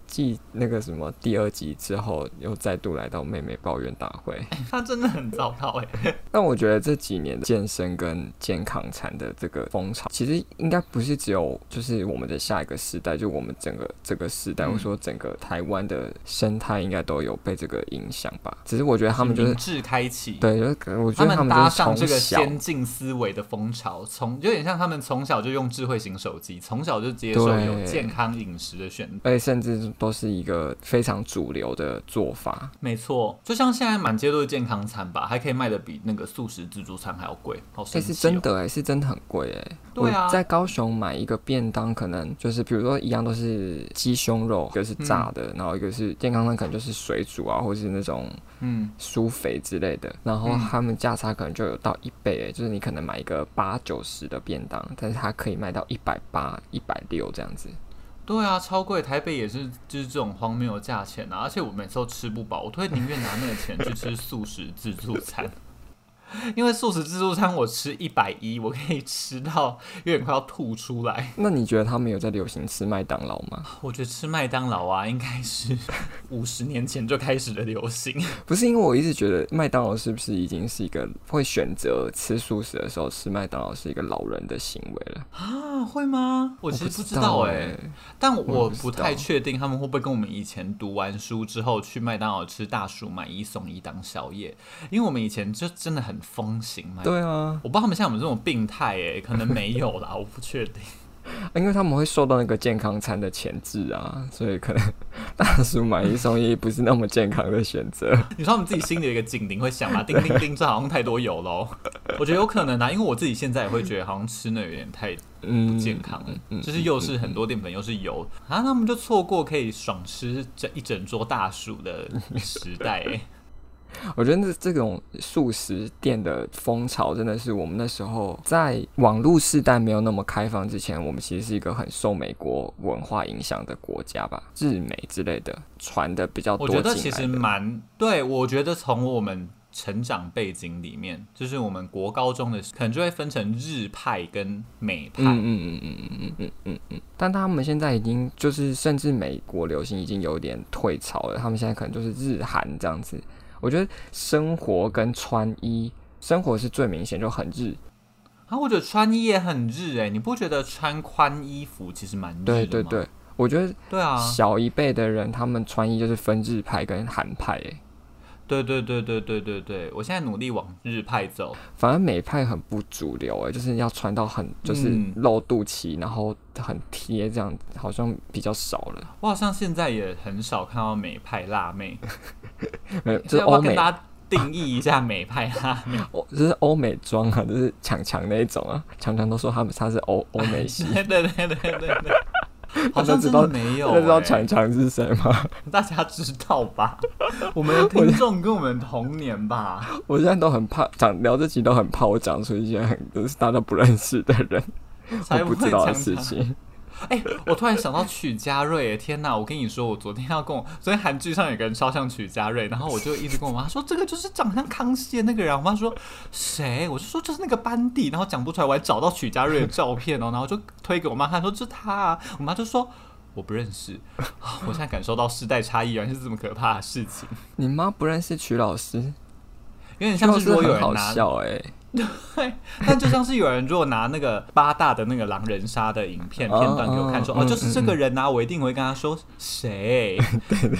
继那个什么第二集之后，又再度来到妹妹抱怨大会，欸、他真的很糟糕哎、欸。但我觉得这几年的健身跟健康餐的这个风潮，其实应该不是只有就是我们的下一个时代，就我们整个这个时代，我、嗯、说整个台湾的生态应该都有被这个影响吧。只是我觉得他们就是智开启，对，就我觉得他们搭上这个。先进思维的风潮，从有点像他们从小就用智慧型手机，从小就接受有健康饮食的选择，而且甚至都是一个非常主流的做法。没错，就像现在满街都是健康餐吧，还可以卖的比那个素食自助餐还要贵，好神奇哦。欸，是真的哎，是真的很贵哎。对啊，在高雄买一个便当，可能就是比如说一样都是鸡胸肉，一个是炸的，嗯，然后一个是健康餐，可能就是水煮啊，或者是那种。嗯，酥肥之类的，然后他们价差可能就有到一倍，就是你可能买一个八九十的便当，但是它可以卖到一百八、一百六这样子。对啊，超贵！台北也是，就是这种荒谬的价钱啊！而且我每次都吃不饱，我都会宁愿拿那个钱去吃素食自助餐。因为素食自助餐我吃一百一，我可以吃到有点快要吐出来。那你觉得他们有在流行吃麦当劳吗？我觉得吃麦当劳啊，应该是五十年前就开始的流行。不是因为我一直觉得麦当劳是不是已经是一个会选择吃素食的时候吃麦当劳是一个老人的行为了啊？会吗？我其实不知道哎、欸，但我不太确定他们会不会跟我们以前读完书之后去麦当劳吃大薯买一送一当宵夜，因为我们以前就真的很。风行吗？对啊，我不知道他们像我们这种病态哎，可能没有啦，我不确定。因为他们会受到那个健康餐的牵制啊，所以可能大叔买一送一不是那么健康的选择。你说他们自己心里有一个警铃会响吗？叮叮叮，这好像太多油喽。我觉得有可能啊，因为我自己现在也会觉得好像吃那有点太不健康了，就是又是很多淀粉，又是油啊，他们就错过可以爽吃这一整桌大薯的时代哎。我觉得这这种素食店的风潮，真的是我们那时候在网络时代没有那么开放之前，我们其实是一个很受美国文化影响的国家吧，日美之类的传的比较多。我觉得其实蛮对，我觉得从我们成长背景里面，就是我们国高中的可能就会分成日派跟美派。嗯嗯嗯嗯嗯嗯嗯嗯嗯。但他们现在已经就是甚至美国流行已经有点退潮了，他们现在可能就是日韩这样子。我觉得生活跟穿衣，生活是最明显，就很日。啊，我觉得穿衣也很日诶，你不觉得穿宽衣服其实蛮日的吗？对对对，我觉得对啊，小一辈的人他们穿衣就是分日派跟韩派诶。对对对对对对对，我现在努力往日派走。反而美派很不主流诶，就是要穿到很就是露肚脐，嗯、然后很贴这样，好像比较少了。我好像现在也很少看到美派辣妹。没有，就是欧美。跟大家定义一下美派辣妹，就 是欧美妆啊，就是强强那一种啊，强强都说他们他是欧 欧美系。对对对对对对。好像知道没有、欸，知道强强是谁吗？大家知道吧？我们的听众跟我们同年吧。我现在都很怕讲聊这集，都很怕我讲出一些很都是大家不认识的人，才不，不知道的事情。哎、欸，我突然想到曲家瑞，天哪！我跟你说，我昨天要跟我昨天韩剧上有个人超像曲家瑞，然后我就一直跟我妈说，这个就是长相康熙的那个人。我妈说谁？我就说就是那个班底，然后讲不出来，我还找到曲家瑞的照片哦，然后就推给我妈看，说这是他啊。我妈就说我不认识。我现在感受到世代差异，原来是这么可怕的事情。你妈不认识曲老师，有点像是如果有人拿好笑哎、欸。对，但就像是有人如果拿那个八大的那个狼人杀的影片片段给我看，说哦，就是这个人呐、啊，我一定会跟他说谁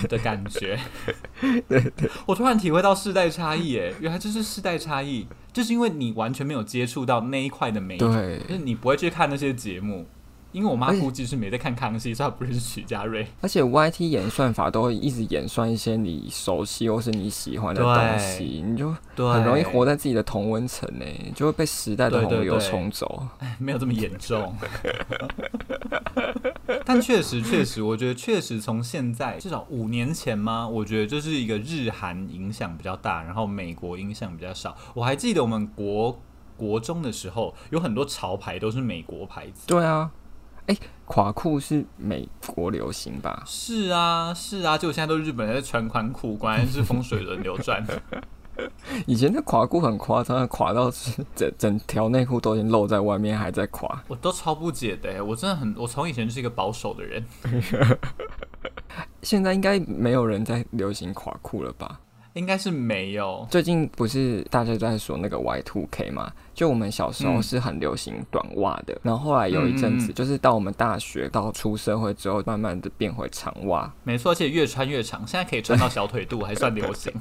的感觉。对对，我突然体会到世代差异，哎，原来这是世代差异，就是因为你完全没有接触到那一块的媒体，就是你不会去看那些节目。因为我妈估计是没在看康熙，所以她不认识许家瑞。而且 Y T 演算法都会一直演算一些你熟悉或是你喜欢的东西，你就很容易活在自己的同温层内，就会被时代的洪流冲走。哎，没有这么严重。但确实，确实，我觉得确实从现在至少五年前吗？我觉得就是一个日韩影响比较大，然后美国影响比较少。我还记得我们国国中的时候，有很多潮牌都是美国牌子。对啊。哎，垮裤是美国流行吧？是啊，是啊，就现在都日本人在穿宽裤，果然是风水轮流转。以前的垮裤很夸张，垮到是整整条内裤都已经露在外面，还在垮。我都超不解的，我真的很，我从以前就是一个保守的人。现在应该没有人在流行垮裤了吧？应该是没有。最近不是大家都在说那个 Y two K 吗？就我们小时候是很流行短袜的，嗯、然后后来有一阵子，就是到我们大学到出社会之后，慢慢的变回长袜。没错，而且越穿越长，现在可以穿到小腿肚，还算流行。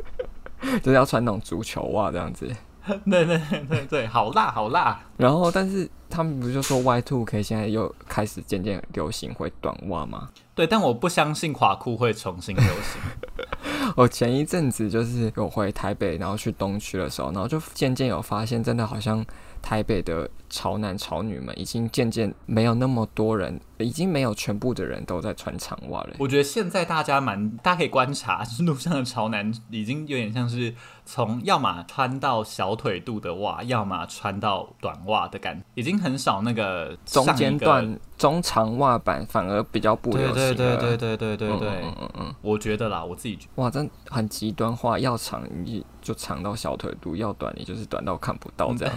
就是要穿那种足球袜这样子。对对对对，好辣好辣。然后，但是他们不是就说 Y Two K 现在又开始渐渐流行回短袜吗？对，但我不相信垮裤会重新流行。我前一阵子就是有回台北，然后去东区的时候，然后就渐渐有发现，真的好像台北的潮男潮女们已经渐渐没有那么多人，已经没有全部的人都在穿长袜了。我觉得现在大家蛮，大家可以观察，就是路上的潮男已经有点像是。从要么穿到小腿肚的袜，要么穿到短袜的感觉，已经很少那个,個中间段中长袜版，反而比较不流行。对对对对对对对嗯,嗯,嗯我觉得啦，我自己覺得哇，真很极端化，要长你就长到小腿肚，要短你就是短到看不到这样。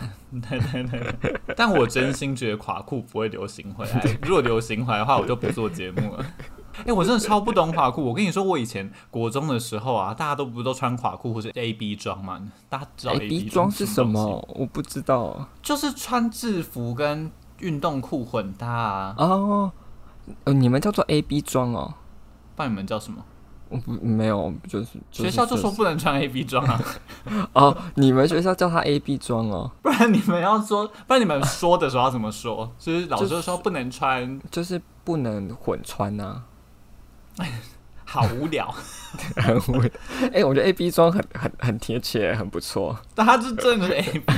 对对对，但我真心觉得垮裤不会流行回来，如果流行回来的话，我就不做节目了。哎、欸，我真的超不懂垮裤。我跟你说，我以前国中的时候啊，大家都不是都穿垮裤或者 A B 装吗？大家知道 A B 装是什么？我不知道，就是穿制服跟运动裤混搭啊。哦，呃，你们叫做 A B 装哦？那你们叫什么？我不没有，就是、就是、学校就说不能穿 A B 装啊。哦，你们学校叫他 A B 装哦？不然你们要说，不然你们说的时候要怎么说？就是老师说不能穿，就是、就是不能混穿啊。好无聊，很无聊。哎、欸，我觉得 A B 装很很很贴切，很不错。但他是真的是 A B，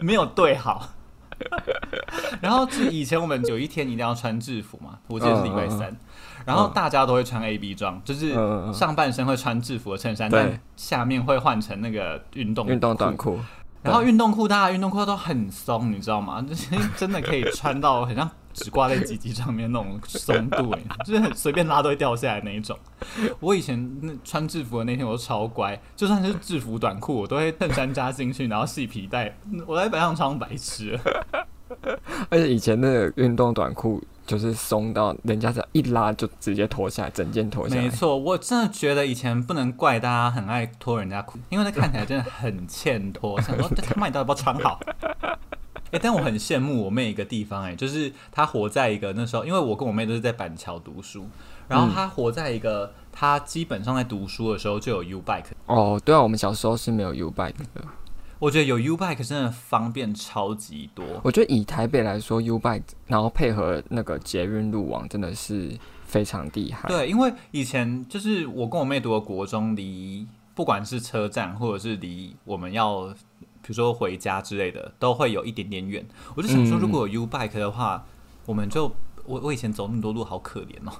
没有对好。然后是以前我们有一天一定要穿制服嘛，我记得是礼拜三，嗯、然后大家都会穿 A B 装，就是上半身会穿制服的衬衫，但下面会换成那个运动运动短裤。然后运动裤，大家运动裤都很松，你知道吗？就是真的可以穿到很像。只挂在鸡鸡上面那种松度，就是很随便拉都会掉下来那一种。我以前那穿制服的那天，我都超乖，就算是制服短裤，我都会衬衫加进去，然后系皮带。我在板上超白痴。而且以前那个运动短裤就是松到人家只要一拉就直接脱下来，整件脱下来。没错，我真的觉得以前不能怪大家很爱脱人家裤，因为那看起来真的很欠脱。想说 他妈你到底要不要穿好？哎、欸，但我很羡慕我妹一个地方、欸，哎，就是她活在一个那时候，因为我跟我妹都是在板桥读书，然后她活在一个她基本上在读书的时候就有 U bike。哦，对啊，我们小时候是没有 U bike 的。我觉得有 U bike 真的方便超级多。我觉得以台北来说，U bike 然后配合那个捷运路网，真的是非常厉害。对，因为以前就是我跟我妹读的国中，离不管是车站或者是离我们要。比如说回家之类的，都会有一点点远。我就想说，如果有 U bike 的话，嗯、我们就我我以前走那么多路，好可怜哦。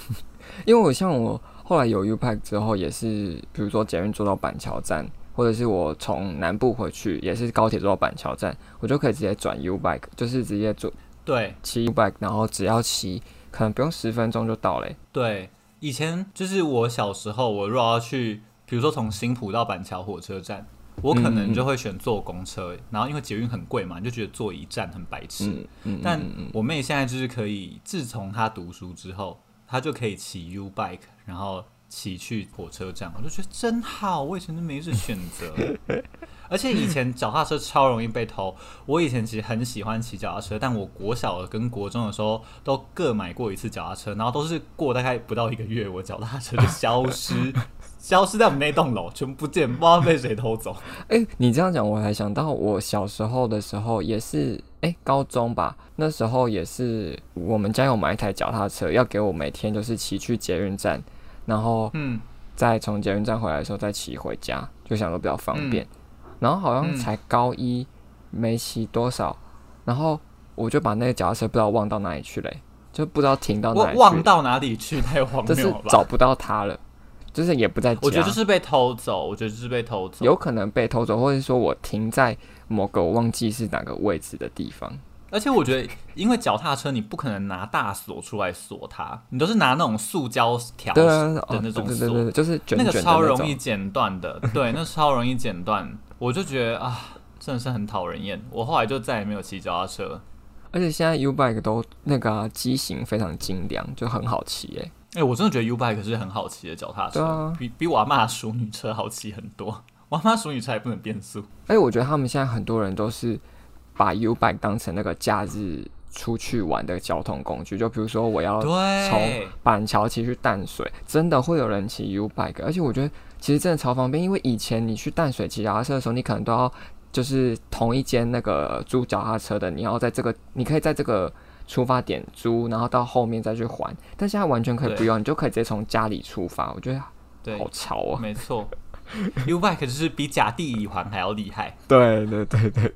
因为我像我后来有 U bike 之后，也是比如说捷运坐到板桥站，或者是我从南部回去，也是高铁坐到板桥站，我就可以直接转 U bike，就是直接坐对骑 U bike，然后只要骑可能不用十分钟就到嘞。对，以前就是我小时候，我如果要去，比如说从新浦到板桥火车站。我可能就会选坐公车，嗯、然后因为捷运很贵嘛，你就觉得坐一站很白痴。嗯嗯、但我妹现在就是可以，自从她读书之后，她就可以骑 U bike，然后骑去火车站，我就觉得真好。我以前都没这选择，而且以前脚踏车超容易被偷。我以前其实很喜欢骑脚踏车，但我国小跟国中的时候都各买过一次脚踏车，然后都是过大概不到一个月，我脚踏车就消失。消失在我们那栋楼，全部不见，不知道被谁偷走。哎、你这样讲，我还想到我小时候的时候，也是哎、高中吧，那时候也是我们家有买一台脚踏车，要给我每天就是骑去捷运站，然后嗯，再从捷运站回来的时候再骑回家，就想说比较方便。嗯、然后好像才高一，没骑多少，然后我就把那个脚踏车不知道忘到哪里去了，就不知道停到哪里去。忘到哪里去？太荒谬了，就是找不到它了。就是也不在家，我觉得就是被偷走。我觉得就是被偷走，有可能被偷走，或者说我停在某个我忘记是哪个位置的地方。而且我觉得，因为脚踏车你不可能拿大锁出来锁它，你都是拿那种塑胶条的那种锁，对，就是那个超容易剪断的，对，那超容易剪断。我就觉得啊，真的是很讨人厌。我后来就再也没有骑脚踏车。而且现在 U bike 都那个机、啊、型非常精良，就很好骑哎。哎、欸，我真的觉得 U bike 是很好骑的脚踏车，啊、比比我阿嬷淑女车好骑很多。我阿嬷淑女车也不能变速。而且我觉得他们现在很多人都是把 U bike 当成那个假日出去玩的交通工具。就比如说我要从板桥骑去淡水，真的会有人骑 U bike。而且我觉得其实真的超方便，因为以前你去淡水骑脚踏车的时候，你可能都要。就是同一间那个租脚踏车的，你要在这个，你可以在这个出发点租，然后到后面再去还。但现在完全可以不用，你就可以直接从家里出发。我觉得对，好潮啊！没错，U bike 就是比甲地乙还还要厉害。对对对对对。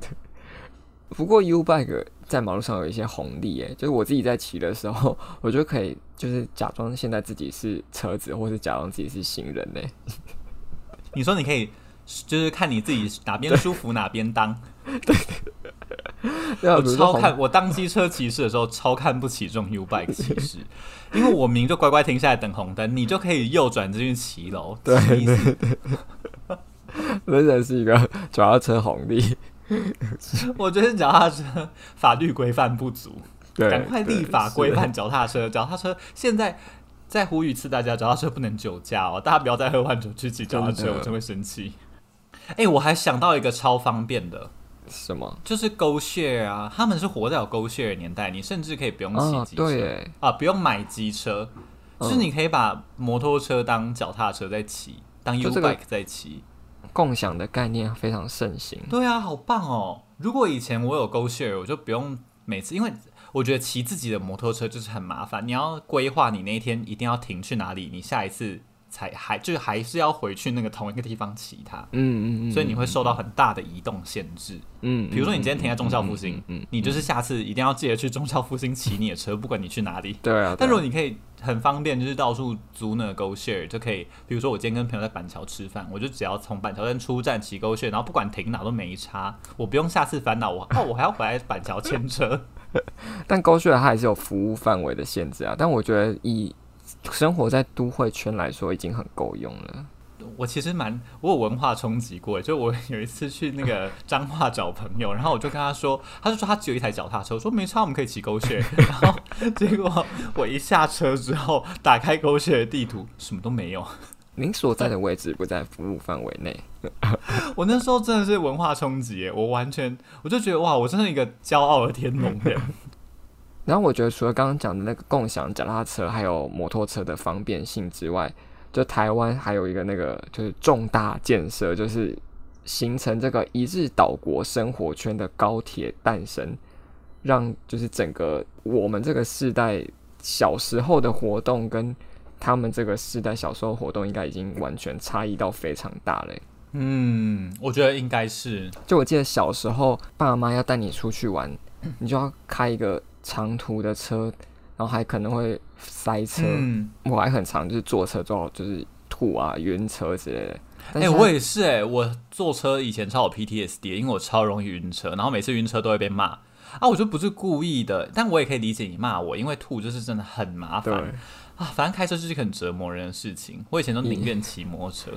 不过 U bike 在马路上有一些红利，诶，就是我自己在骑的时候，我就可以就是假装现在自己是车子，或是假装自己是行人呢。你说你可以。就是看你自己哪边舒服哪边当。对，我超看我当机车骑士的时候超看不起这种 U bike 骑士，因为我明明就乖乖停下来等红灯，你就可以右转进去骑楼。对对对，真的是一个脚踏车红利。我觉得脚踏车法律规范不足，赶快立法规范脚踏车。脚踏车现在在呼吁一次，大家脚踏车不能酒驾哦，大家不要再喝完酒去骑脚踏车，我真会生气。哎、欸，我还想到一个超方便的，什么？就是勾 share 啊，他们是活在有勾 share 的年代，你甚至可以不用骑机车，啊，不用买机车，嗯、就是你可以把摩托车当脚踏车在骑，当 U bike 在骑，共享的概念非常盛行。对啊，好棒哦！如果以前我有 GoShare，我就不用每次，因为我觉得骑自己的摩托车就是很麻烦，你要规划你那一天一定要停去哪里，你下一次。才还就是还是要回去那个同一个地方骑它，嗯嗯嗯，所以你会受到很大的移动限制，嗯，比如说你今天停在中校复兴，嗯，你就是下次一定要记得去中校复兴骑你的车，不管你去哪里，对啊。但如果你可以很方便，就是到处租那个 GoShare 就可以，比如说我今天跟朋友在板桥吃饭，我就只要从板桥站出站骑 GoShare，然后不管停哪都没差，我不用下次烦恼我哦，我还要回来板桥牵车。但 GoShare 它还是有服务范围的限制啊，但我觉得以生活在都会圈来说已经很够用了。我其实蛮我有文化冲击过，就我 有一次去那个 彰化找朋友，然后我就跟他说，他就说他只有一台脚踏车，我说没差，我们可以骑 GoShare。然后结果我一下车之后，打开 GoShare 的地图，什么都没有。您所在的位置不在服务范围内。我那时候真的是文化冲击，我完全我就觉得哇，我真是一个骄傲的天龙人。然后我觉得，除了刚刚讲的那个共享脚踏车还有摩托车的方便性之外，就台湾还有一个那个就是重大建设，就是形成这个一日岛国生活圈的高铁诞生，让就是整个我们这个世代小时候的活动跟他们这个世代小时候活动，应该已经完全差异到非常大了。嗯，我觉得应该是。就我记得小时候，爸妈要带你出去玩，你就要开一个。长途的车，然后还可能会塞车。嗯、我还很常就是坐车之后就是吐啊、晕车之类的。哎、欸，我也是哎、欸，我坐车以前超有 PTSD，因为我超容易晕车，然后每次晕车都会被骂啊。我就不是故意的，但我也可以理解你骂我，因为吐就是真的很麻烦啊。反正开车就是一个很折磨人的事情，我以前都宁愿骑摩托车。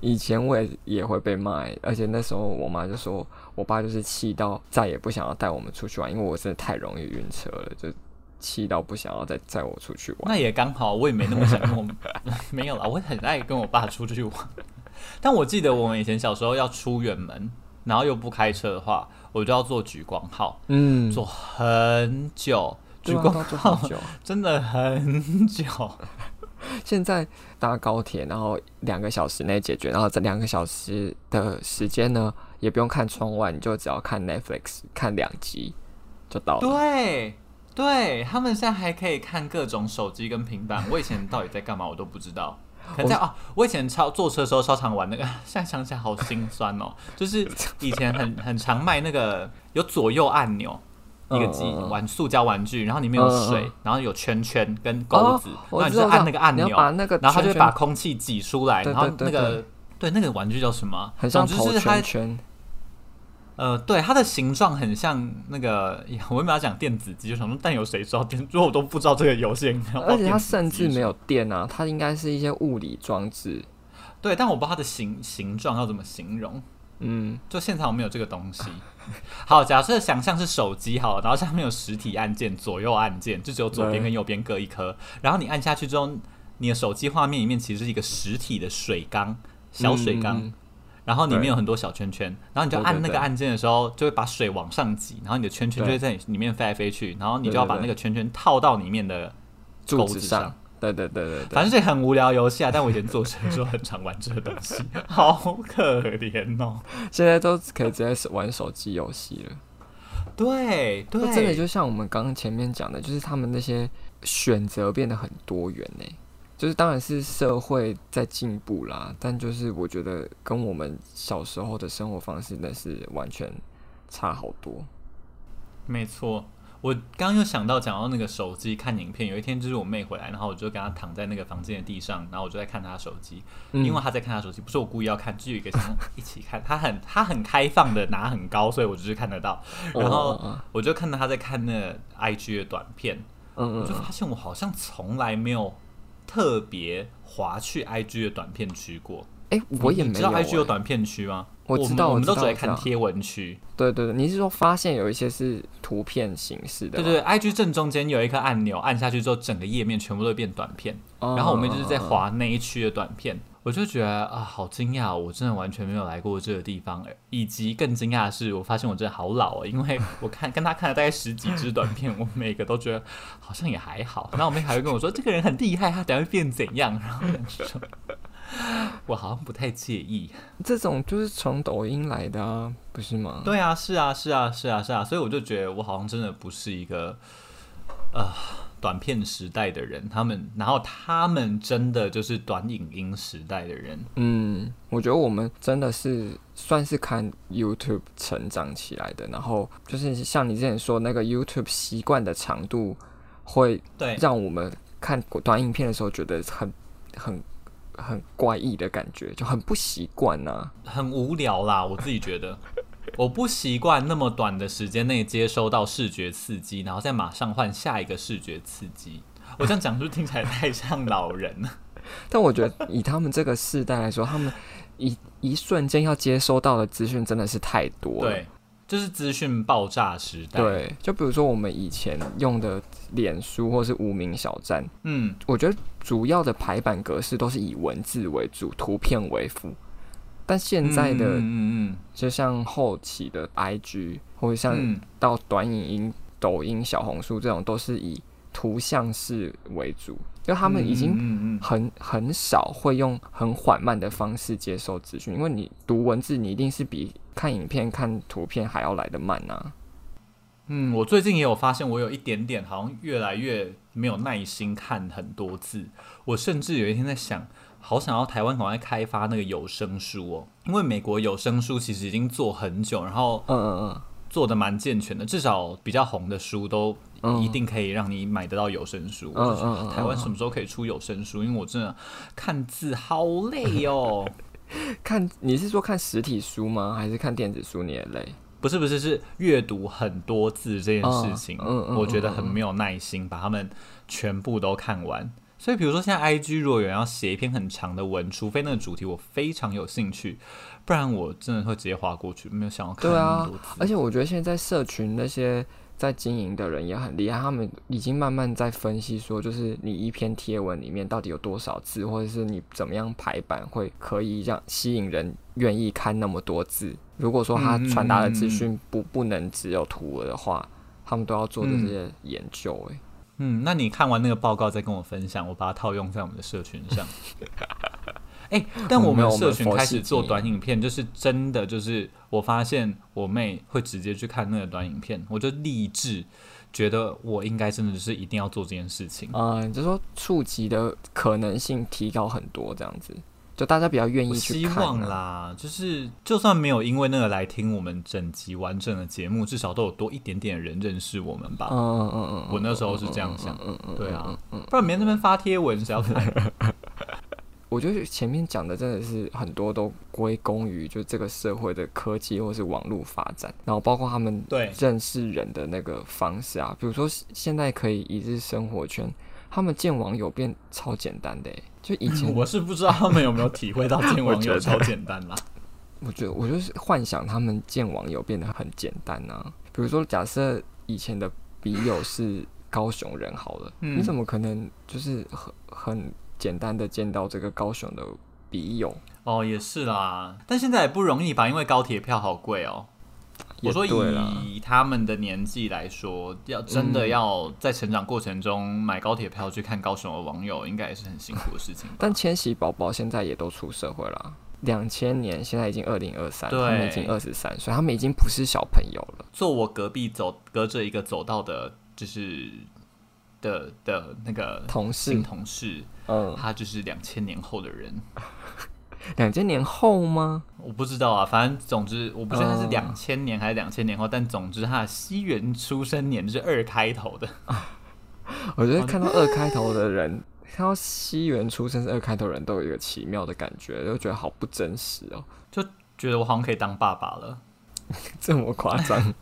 以前我也也会被骂，而且那时候我妈就说，我爸就是气到再也不想要带我们出去玩，因为我真的太容易晕车了，就气到不想要再载我出去玩。那也刚好，我也没那么想跟我 没有啦，我很爱跟我爸出去玩。但我记得我们以前小时候要出远门，然后又不开车的话，我就要坐莒光号，嗯，坐很久，莒光号 真的很久。现在搭高铁，然后两个小时内解决，然后这两个小时的时间呢，也不用看窗外，你就只要看 Netflix，看两集就到了。对，对他们现在还可以看各种手机跟平板。我以前到底在干嘛，我都不知道。可在我啊，我以前超坐车的时候超常玩那个，现在想起来好心酸哦。就是以前很很常卖那个有左右按钮。一个机玩塑胶玩具，然后里面有水，然后有圈圈跟钩子，然后你就按那个按钮，然后它就会把空气挤出来，然后那个对那个玩具叫什么？很像投圈圈。呃，对，它的形状很像那个，我为什么要讲电子机？就想说，但有谁知道电？如果我都不知道这个游戏，而且它甚至没有电啊，它应该是一些物理装置。对，但我不知道它的形形状要怎么形容。嗯，就现场我们有这个东西。好，假设想象是手机好，然后下面有实体按键，左右按键，就只有左边跟右边各一颗。然后你按下去之后，你的手机画面里面其实是一个实体的水缸，小水缸，嗯、然后里面有很多小圈圈。然后你就按那个按键的时候，就会把水往上挤，然后你的圈圈就会在里面飞来飞去，然后你就要把那个圈圈套到里面的钩子上。对对对对，反正是很无聊游戏啊，但我以前做生意时候很常玩这个东西，好可怜哦。现在都可以直接玩手机游戏了。对对，真的就像我们刚刚前面讲的，就是他们那些选择变得很多元呢。就是当然是社会在进步啦，但就是我觉得跟我们小时候的生活方式那是完全差好多。没错。我刚刚又想到讲到那个手机看影片，有一天就是我妹回来，然后我就跟她躺在那个房间的地上，然后我就在看她手机，嗯、因为她在看她手机，不是我故意要看，就有一个想一起看，她很她很开放的拿很高，所以我就是看得到，然后我就看到她在看那个 IG 的短片，我就发现我好像从来没有特别滑去 IG 的短片区过。哎、欸，我也没有、欸。知道 IG 有短片区吗？我知道，我，们都只会看贴文区。对对对，你是说发现有一些是图片形式的？对，对对，IG 正中间有一颗按钮，按下去之后，整个页面全部都会变短片。哦、然后我们就是在划那一区的短片，哦、我就觉得啊，好惊讶！我真的完全没有来过这个地方，以及更惊讶的是，我发现我真的好老哦，因为 我看跟他看了大概十几支短片，我每个都觉得好像也还好。然后我妹还会跟我说，这个人很厉害，他等下会变怎样？然后我说。我好像不太介意，这种就是从抖音来的啊，不是吗？对啊，是啊，是啊，是啊，是啊，所以我就觉得我好像真的不是一个呃短片时代的人，他们，然后他们真的就是短影音时代的人。嗯，我觉得我们真的是算是看 YouTube 成长起来的，然后就是像你之前说那个 YouTube 习惯的长度，会让我们看短影片的时候觉得很很。很怪异的感觉，就很不习惯呐，很无聊啦。我自己觉得，我不习惯那么短的时间内接收到视觉刺激，然后再马上换下一个视觉刺激。我这样讲是不是听起来太像老人了？但我觉得以他们这个世代来说，他们一一瞬间要接收到的资讯真的是太多了。对。就是资讯爆炸时代。对，就比如说我们以前用的脸书或是无名小站，嗯，我觉得主要的排版格式都是以文字为主，图片为辅。但现在的，嗯嗯，就像后期的 IG 或者像到短影音、抖音、小红书这种，都是以图像式为主。就他们已经很很少会用很缓慢的方式接受资讯，因为你读文字，你一定是比看影片、看图片还要来得慢啊。嗯，我最近也有发现，我有一点点好像越来越没有耐心看很多字。我甚至有一天在想，好想要台湾赶快开发那个有声书哦，因为美国有声书其实已经做很久，然后嗯嗯嗯，做的蛮健全的，至少比较红的书都。一定可以让你买得到有声书。台湾什么时候可以出有声书？因为我真的看字好累哦。看，你是说看实体书吗？还是看电子书你也累？不是不是，是阅读很多字这件事情，我觉得很没有耐心把它们全部都看完。所以比如说现在 IG 如果有人要写一篇很长的文，除非那个主题我非常有兴趣，不然我真的会直接划过去，没有想要看那么多字。对啊，而且我觉得现在社群那些。在经营的人也很厉害，他们已经慢慢在分析说，就是你一篇贴文里面到底有多少字，或者是你怎么样排版会可以让吸引人愿意看那么多字。如果说他传达的资讯不不能只有图文的话，他们都要做这些研究。诶，嗯，那你看完那个报告再跟我分享，我把它套用在我们的社群上。哎、欸，但我们社群开始做短影片，就是真的，就是我发现我妹会直接去看那个短影片，我就立志觉得我应该真的就是一定要做这件事情。嗯，就是说触及的可能性提高很多，这样子，就大家比较愿意去看。希望啦，就是就算没有因为那个来听我们整集完整的节目，至少都有多一点点人认识我们吧。嗯嗯嗯嗯，我那时候是这样想。嗯嗯，对啊，不然别人那边发贴文，是要看？我觉得前面讲的真的是很多都归功于就这个社会的科技或是网络发展，然后包括他们对认识人的那个方式啊，比如说现在可以一日生活圈，他们见网友变超简单的，就以前 我是不知道他们有没有体会到见网友 超简单啦。我觉得我就是幻想他们见网友变得很简单啊，比如说假设以前的笔友是高雄人好了，嗯、你怎么可能就是很很。简单的见到这个高雄的笔友哦，也是啦，但现在也不容易吧？因为高铁票好贵哦。我说以他们的年纪来说，要真的要在成长过程中买高铁票去看高雄的网友，应该也是很辛苦的事情。但千禧宝宝现在也都出社会了，两千年现在已经二零二三，他们已经二十三岁，他们已经不是小朋友了。坐我隔壁走，隔着一个走道的，就是。的的那个同事，同事，嗯，他就是两千年后的人，两千年后吗？我不知道啊，反正总之我不知道他是两千年还是两千年后，嗯、但总之他的西元出生年就是二开头的。我觉得看到二开头的人，看到西元出生是二开头的人都有一个奇妙的感觉，就觉得好不真实哦，就觉得我好像可以当爸爸了，这么夸张。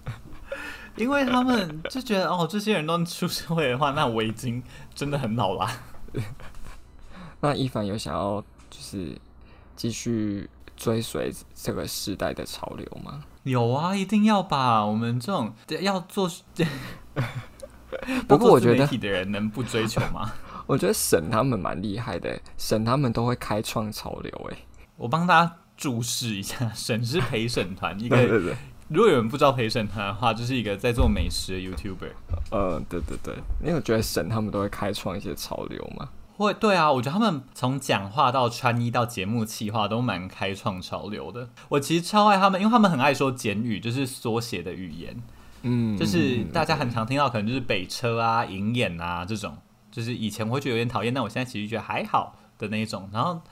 因为他们就觉得哦，这些人都出社会的话，那我已经真的很老啦。那一凡有想要就是继续追随这个时代的潮流吗？有啊，一定要吧。我们这种 要做，不过我觉得媒体的人能不追求吗？我觉得沈他们蛮厉害的，沈他们都会开创潮流。哎，我帮大家注释一下，沈是陪审团一个。对对对。如果有人不知道陪审团的话，就是一个在做美食的 YouTuber。呃，对对对，因为我觉得沈他们都会开创一些潮流嘛。会，对啊，我觉得他们从讲话到穿衣到节目企划都蛮开创潮流的。我其实超爱他们，因为他们很爱说简语，就是缩写的语言。嗯，就是大家很常听到，可能就是北车啊、银眼啊这种，就是以前我会觉得有点讨厌，但我现在其实觉得还好的那一种。然后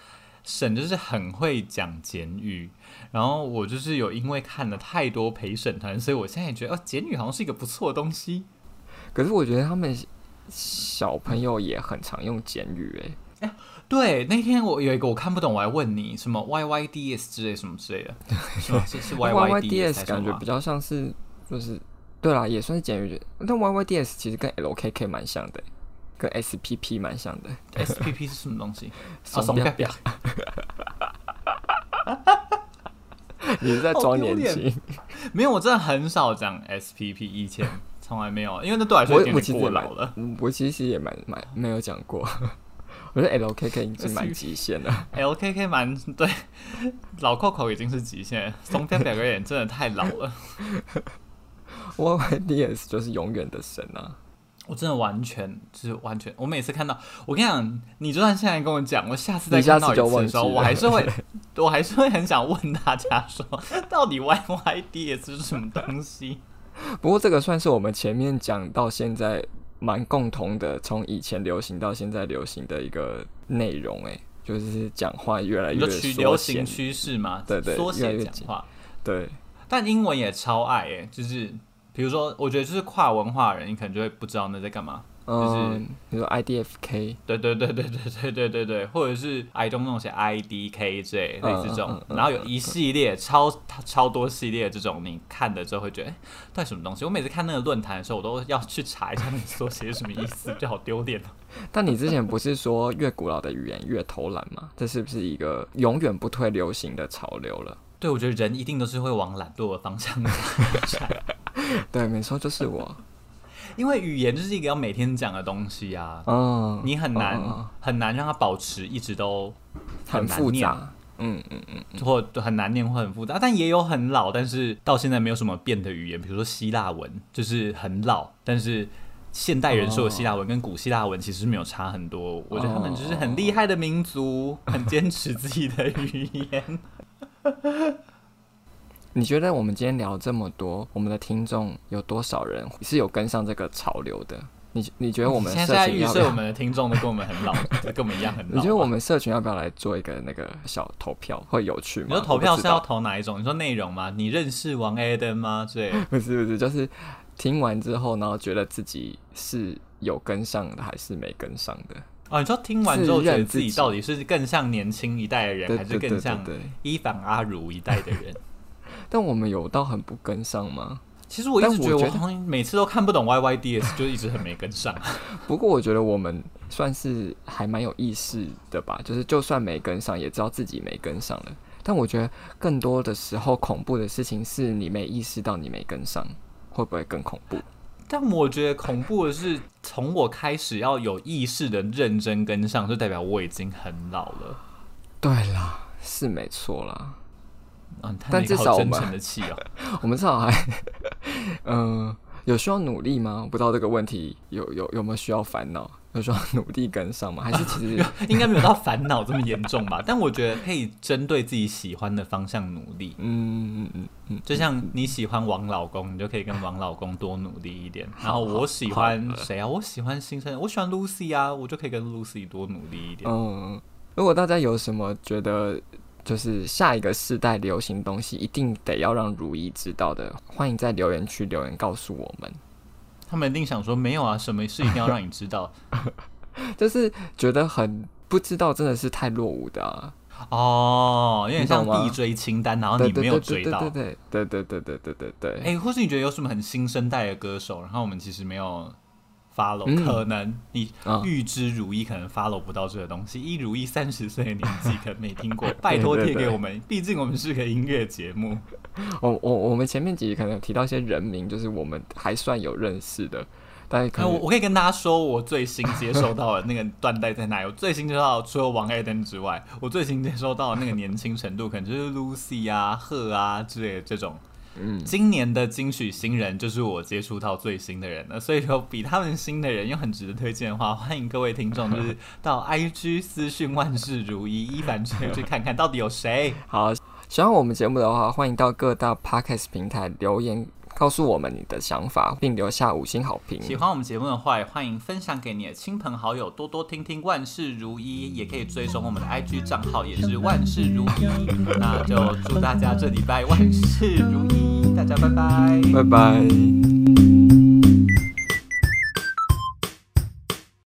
沈就是很会讲简语。然后我就是有因为看了太多陪审团，所以我现在也觉得哦，简语好像是一个不错的东西。可是我觉得他们小朋友也很常用简语哎。哎，对，那天我有一个我看不懂，我还问你什么 Y Y D S 之类什么之类的，是是 Y Y D S 感觉比较像是就是对啦，也算是简语。但 Y Y D S 其实跟 L K K 蛮像的，跟 S P P 蛮像的。S P P 是什么东西？啊，怂飘飘。你是在装年轻？没有，我真的很少讲 SPP，以前从来没有，因为那对我来说有点过老了。我，我其实也蛮蛮没有讲过，我觉得 LKK 已经是蛮极限了。LKK 蛮 对，老 Coco 已经是极限，中间两个人真的太老了。YYDS 就是永远的神啊！我真的完全就是完全，我每次看到，我跟你讲，你就算现在跟我讲，我下次再看到一次的时候，我还是会，我还是会很想问大家说，到底 YYDS 是什么东西？不过这个算是我们前面讲到现在蛮共同的，从以前流行到现在流行的一个内容，诶，就是讲话越来越流行趋势嘛，对对，缩写讲话，对，但英文也超爱，诶，就是。比如说，我觉得就是跨文化人，你可能就会不知道那在干嘛。嗯、就是比如说 IDFK，对对对对对对对对对，或者是 I don't know 写 IDK 之类类似这种，然后有一系列超超多系列这种，你看了之后会觉得，哎，到底什么东西？我每次看那个论坛的时候，我都要去查一下那个缩写是什么意思，就好丢脸。但你之前不是说越古老的语言越偷懒吗？这是不是一个永远不退流行的潮流了？对，我觉得人一定都是会往懒惰的方向发展对，没错，就是我。因为语言就是一个要每天讲的东西啊，嗯，你很难、嗯、很难让它保持一直都很复杂，嗯嗯嗯，或很难念或很复杂，但也有很老，但是到现在没有什么变的语言，比如说希腊文，就是很老，但是现代人说的希腊文跟古希腊文其实没有差很多。我觉得他们就是很厉害的民族，很坚持自己的语言。你觉得我们今天聊这么多，我们的听众有多少人是有跟上这个潮流的？你你觉得我们现在预设我们的听众都跟我们很老，跟我们一样很老？你觉得我们社群要不要来做一个那个小投票，会有趣吗？你说投票是要投哪一种？你说内容吗？你认识王 Adam 吗？对，不是不是，就是听完之后，然后觉得自己是有跟上的还是没跟上的？哦，你说听完之后觉得自己到底是更像年轻一代的人，还是更像伊凡阿如一代的人？但我们有到很不跟上吗？其实我一直觉得我好像每次都看不懂 YYDS，就一直很没跟上。不过我觉得我们算是还蛮有意识的吧，就是就算没跟上，也知道自己没跟上了。但我觉得更多的时候，恐怖的事情是你没意识到你没跟上，会不会更恐怖？但我觉得恐怖的是，从我开始要有意识的认真跟上，就代表我已经很老了。对啦，是没错啦。嗯，但至少我们，我们至少还，嗯、呃，有需要努力吗？不知道这个问题有有有没有需要烦恼？有需要努力跟上吗？还是其实 应该没有到烦恼这么严重吧？但我觉得可以针对自己喜欢的方向努力。嗯嗯嗯嗯，就像你喜欢王老公，你就可以跟王老公多努力一点。然后我喜欢谁啊？我喜欢新生，我喜欢 Lucy 啊，我就可以跟 Lucy 多努力一点。嗯，如果大家有什么觉得就是下一个世代流行东西，一定得要让如一知道的，欢迎在留言区留言告诉我们。他们一定想说没有啊，什么事一定要让你知道，就是觉得很不知道，真的是太落伍的啊！哦，有点像必追清单，然后你没有追到，对对对对对对对对对。哎，或是你觉得有什么很新生代的歌手，然后我们其实没有。follow、嗯、可能你预知如意可能 follow 不到这个东西，一如意三十岁的年纪可能没听过，拜托贴给我们，毕竟我们是个音乐节目。我我我们前面几集可能有提到一些人名，就是我们还算有认识的，但是可我我可以跟大家说，我最新接收到的那个断代在哪里？我最新接收到除了王爱登之外，我最新接收到的那个年轻程度，可能就是 Lucy 啊、贺啊之类的这种。嗯，今年的金曲新人就是我接触到最新的人了，所以说比他们新的人又很值得推荐的话，欢迎各位听众就是 到 IG 私讯万事如意一凡去去看看到底有谁。好，喜欢我们节目的话，欢迎到各大 Podcast 平台留言告诉我们你的想法，并留下五星好评。喜欢我们节目的话，也欢迎分享给你的亲朋好友，多多听听万事如意，也可以追踪我们的 IG 账号，也是万事如意。那就祝大家这礼拜万事如意。大家拜拜，拜拜。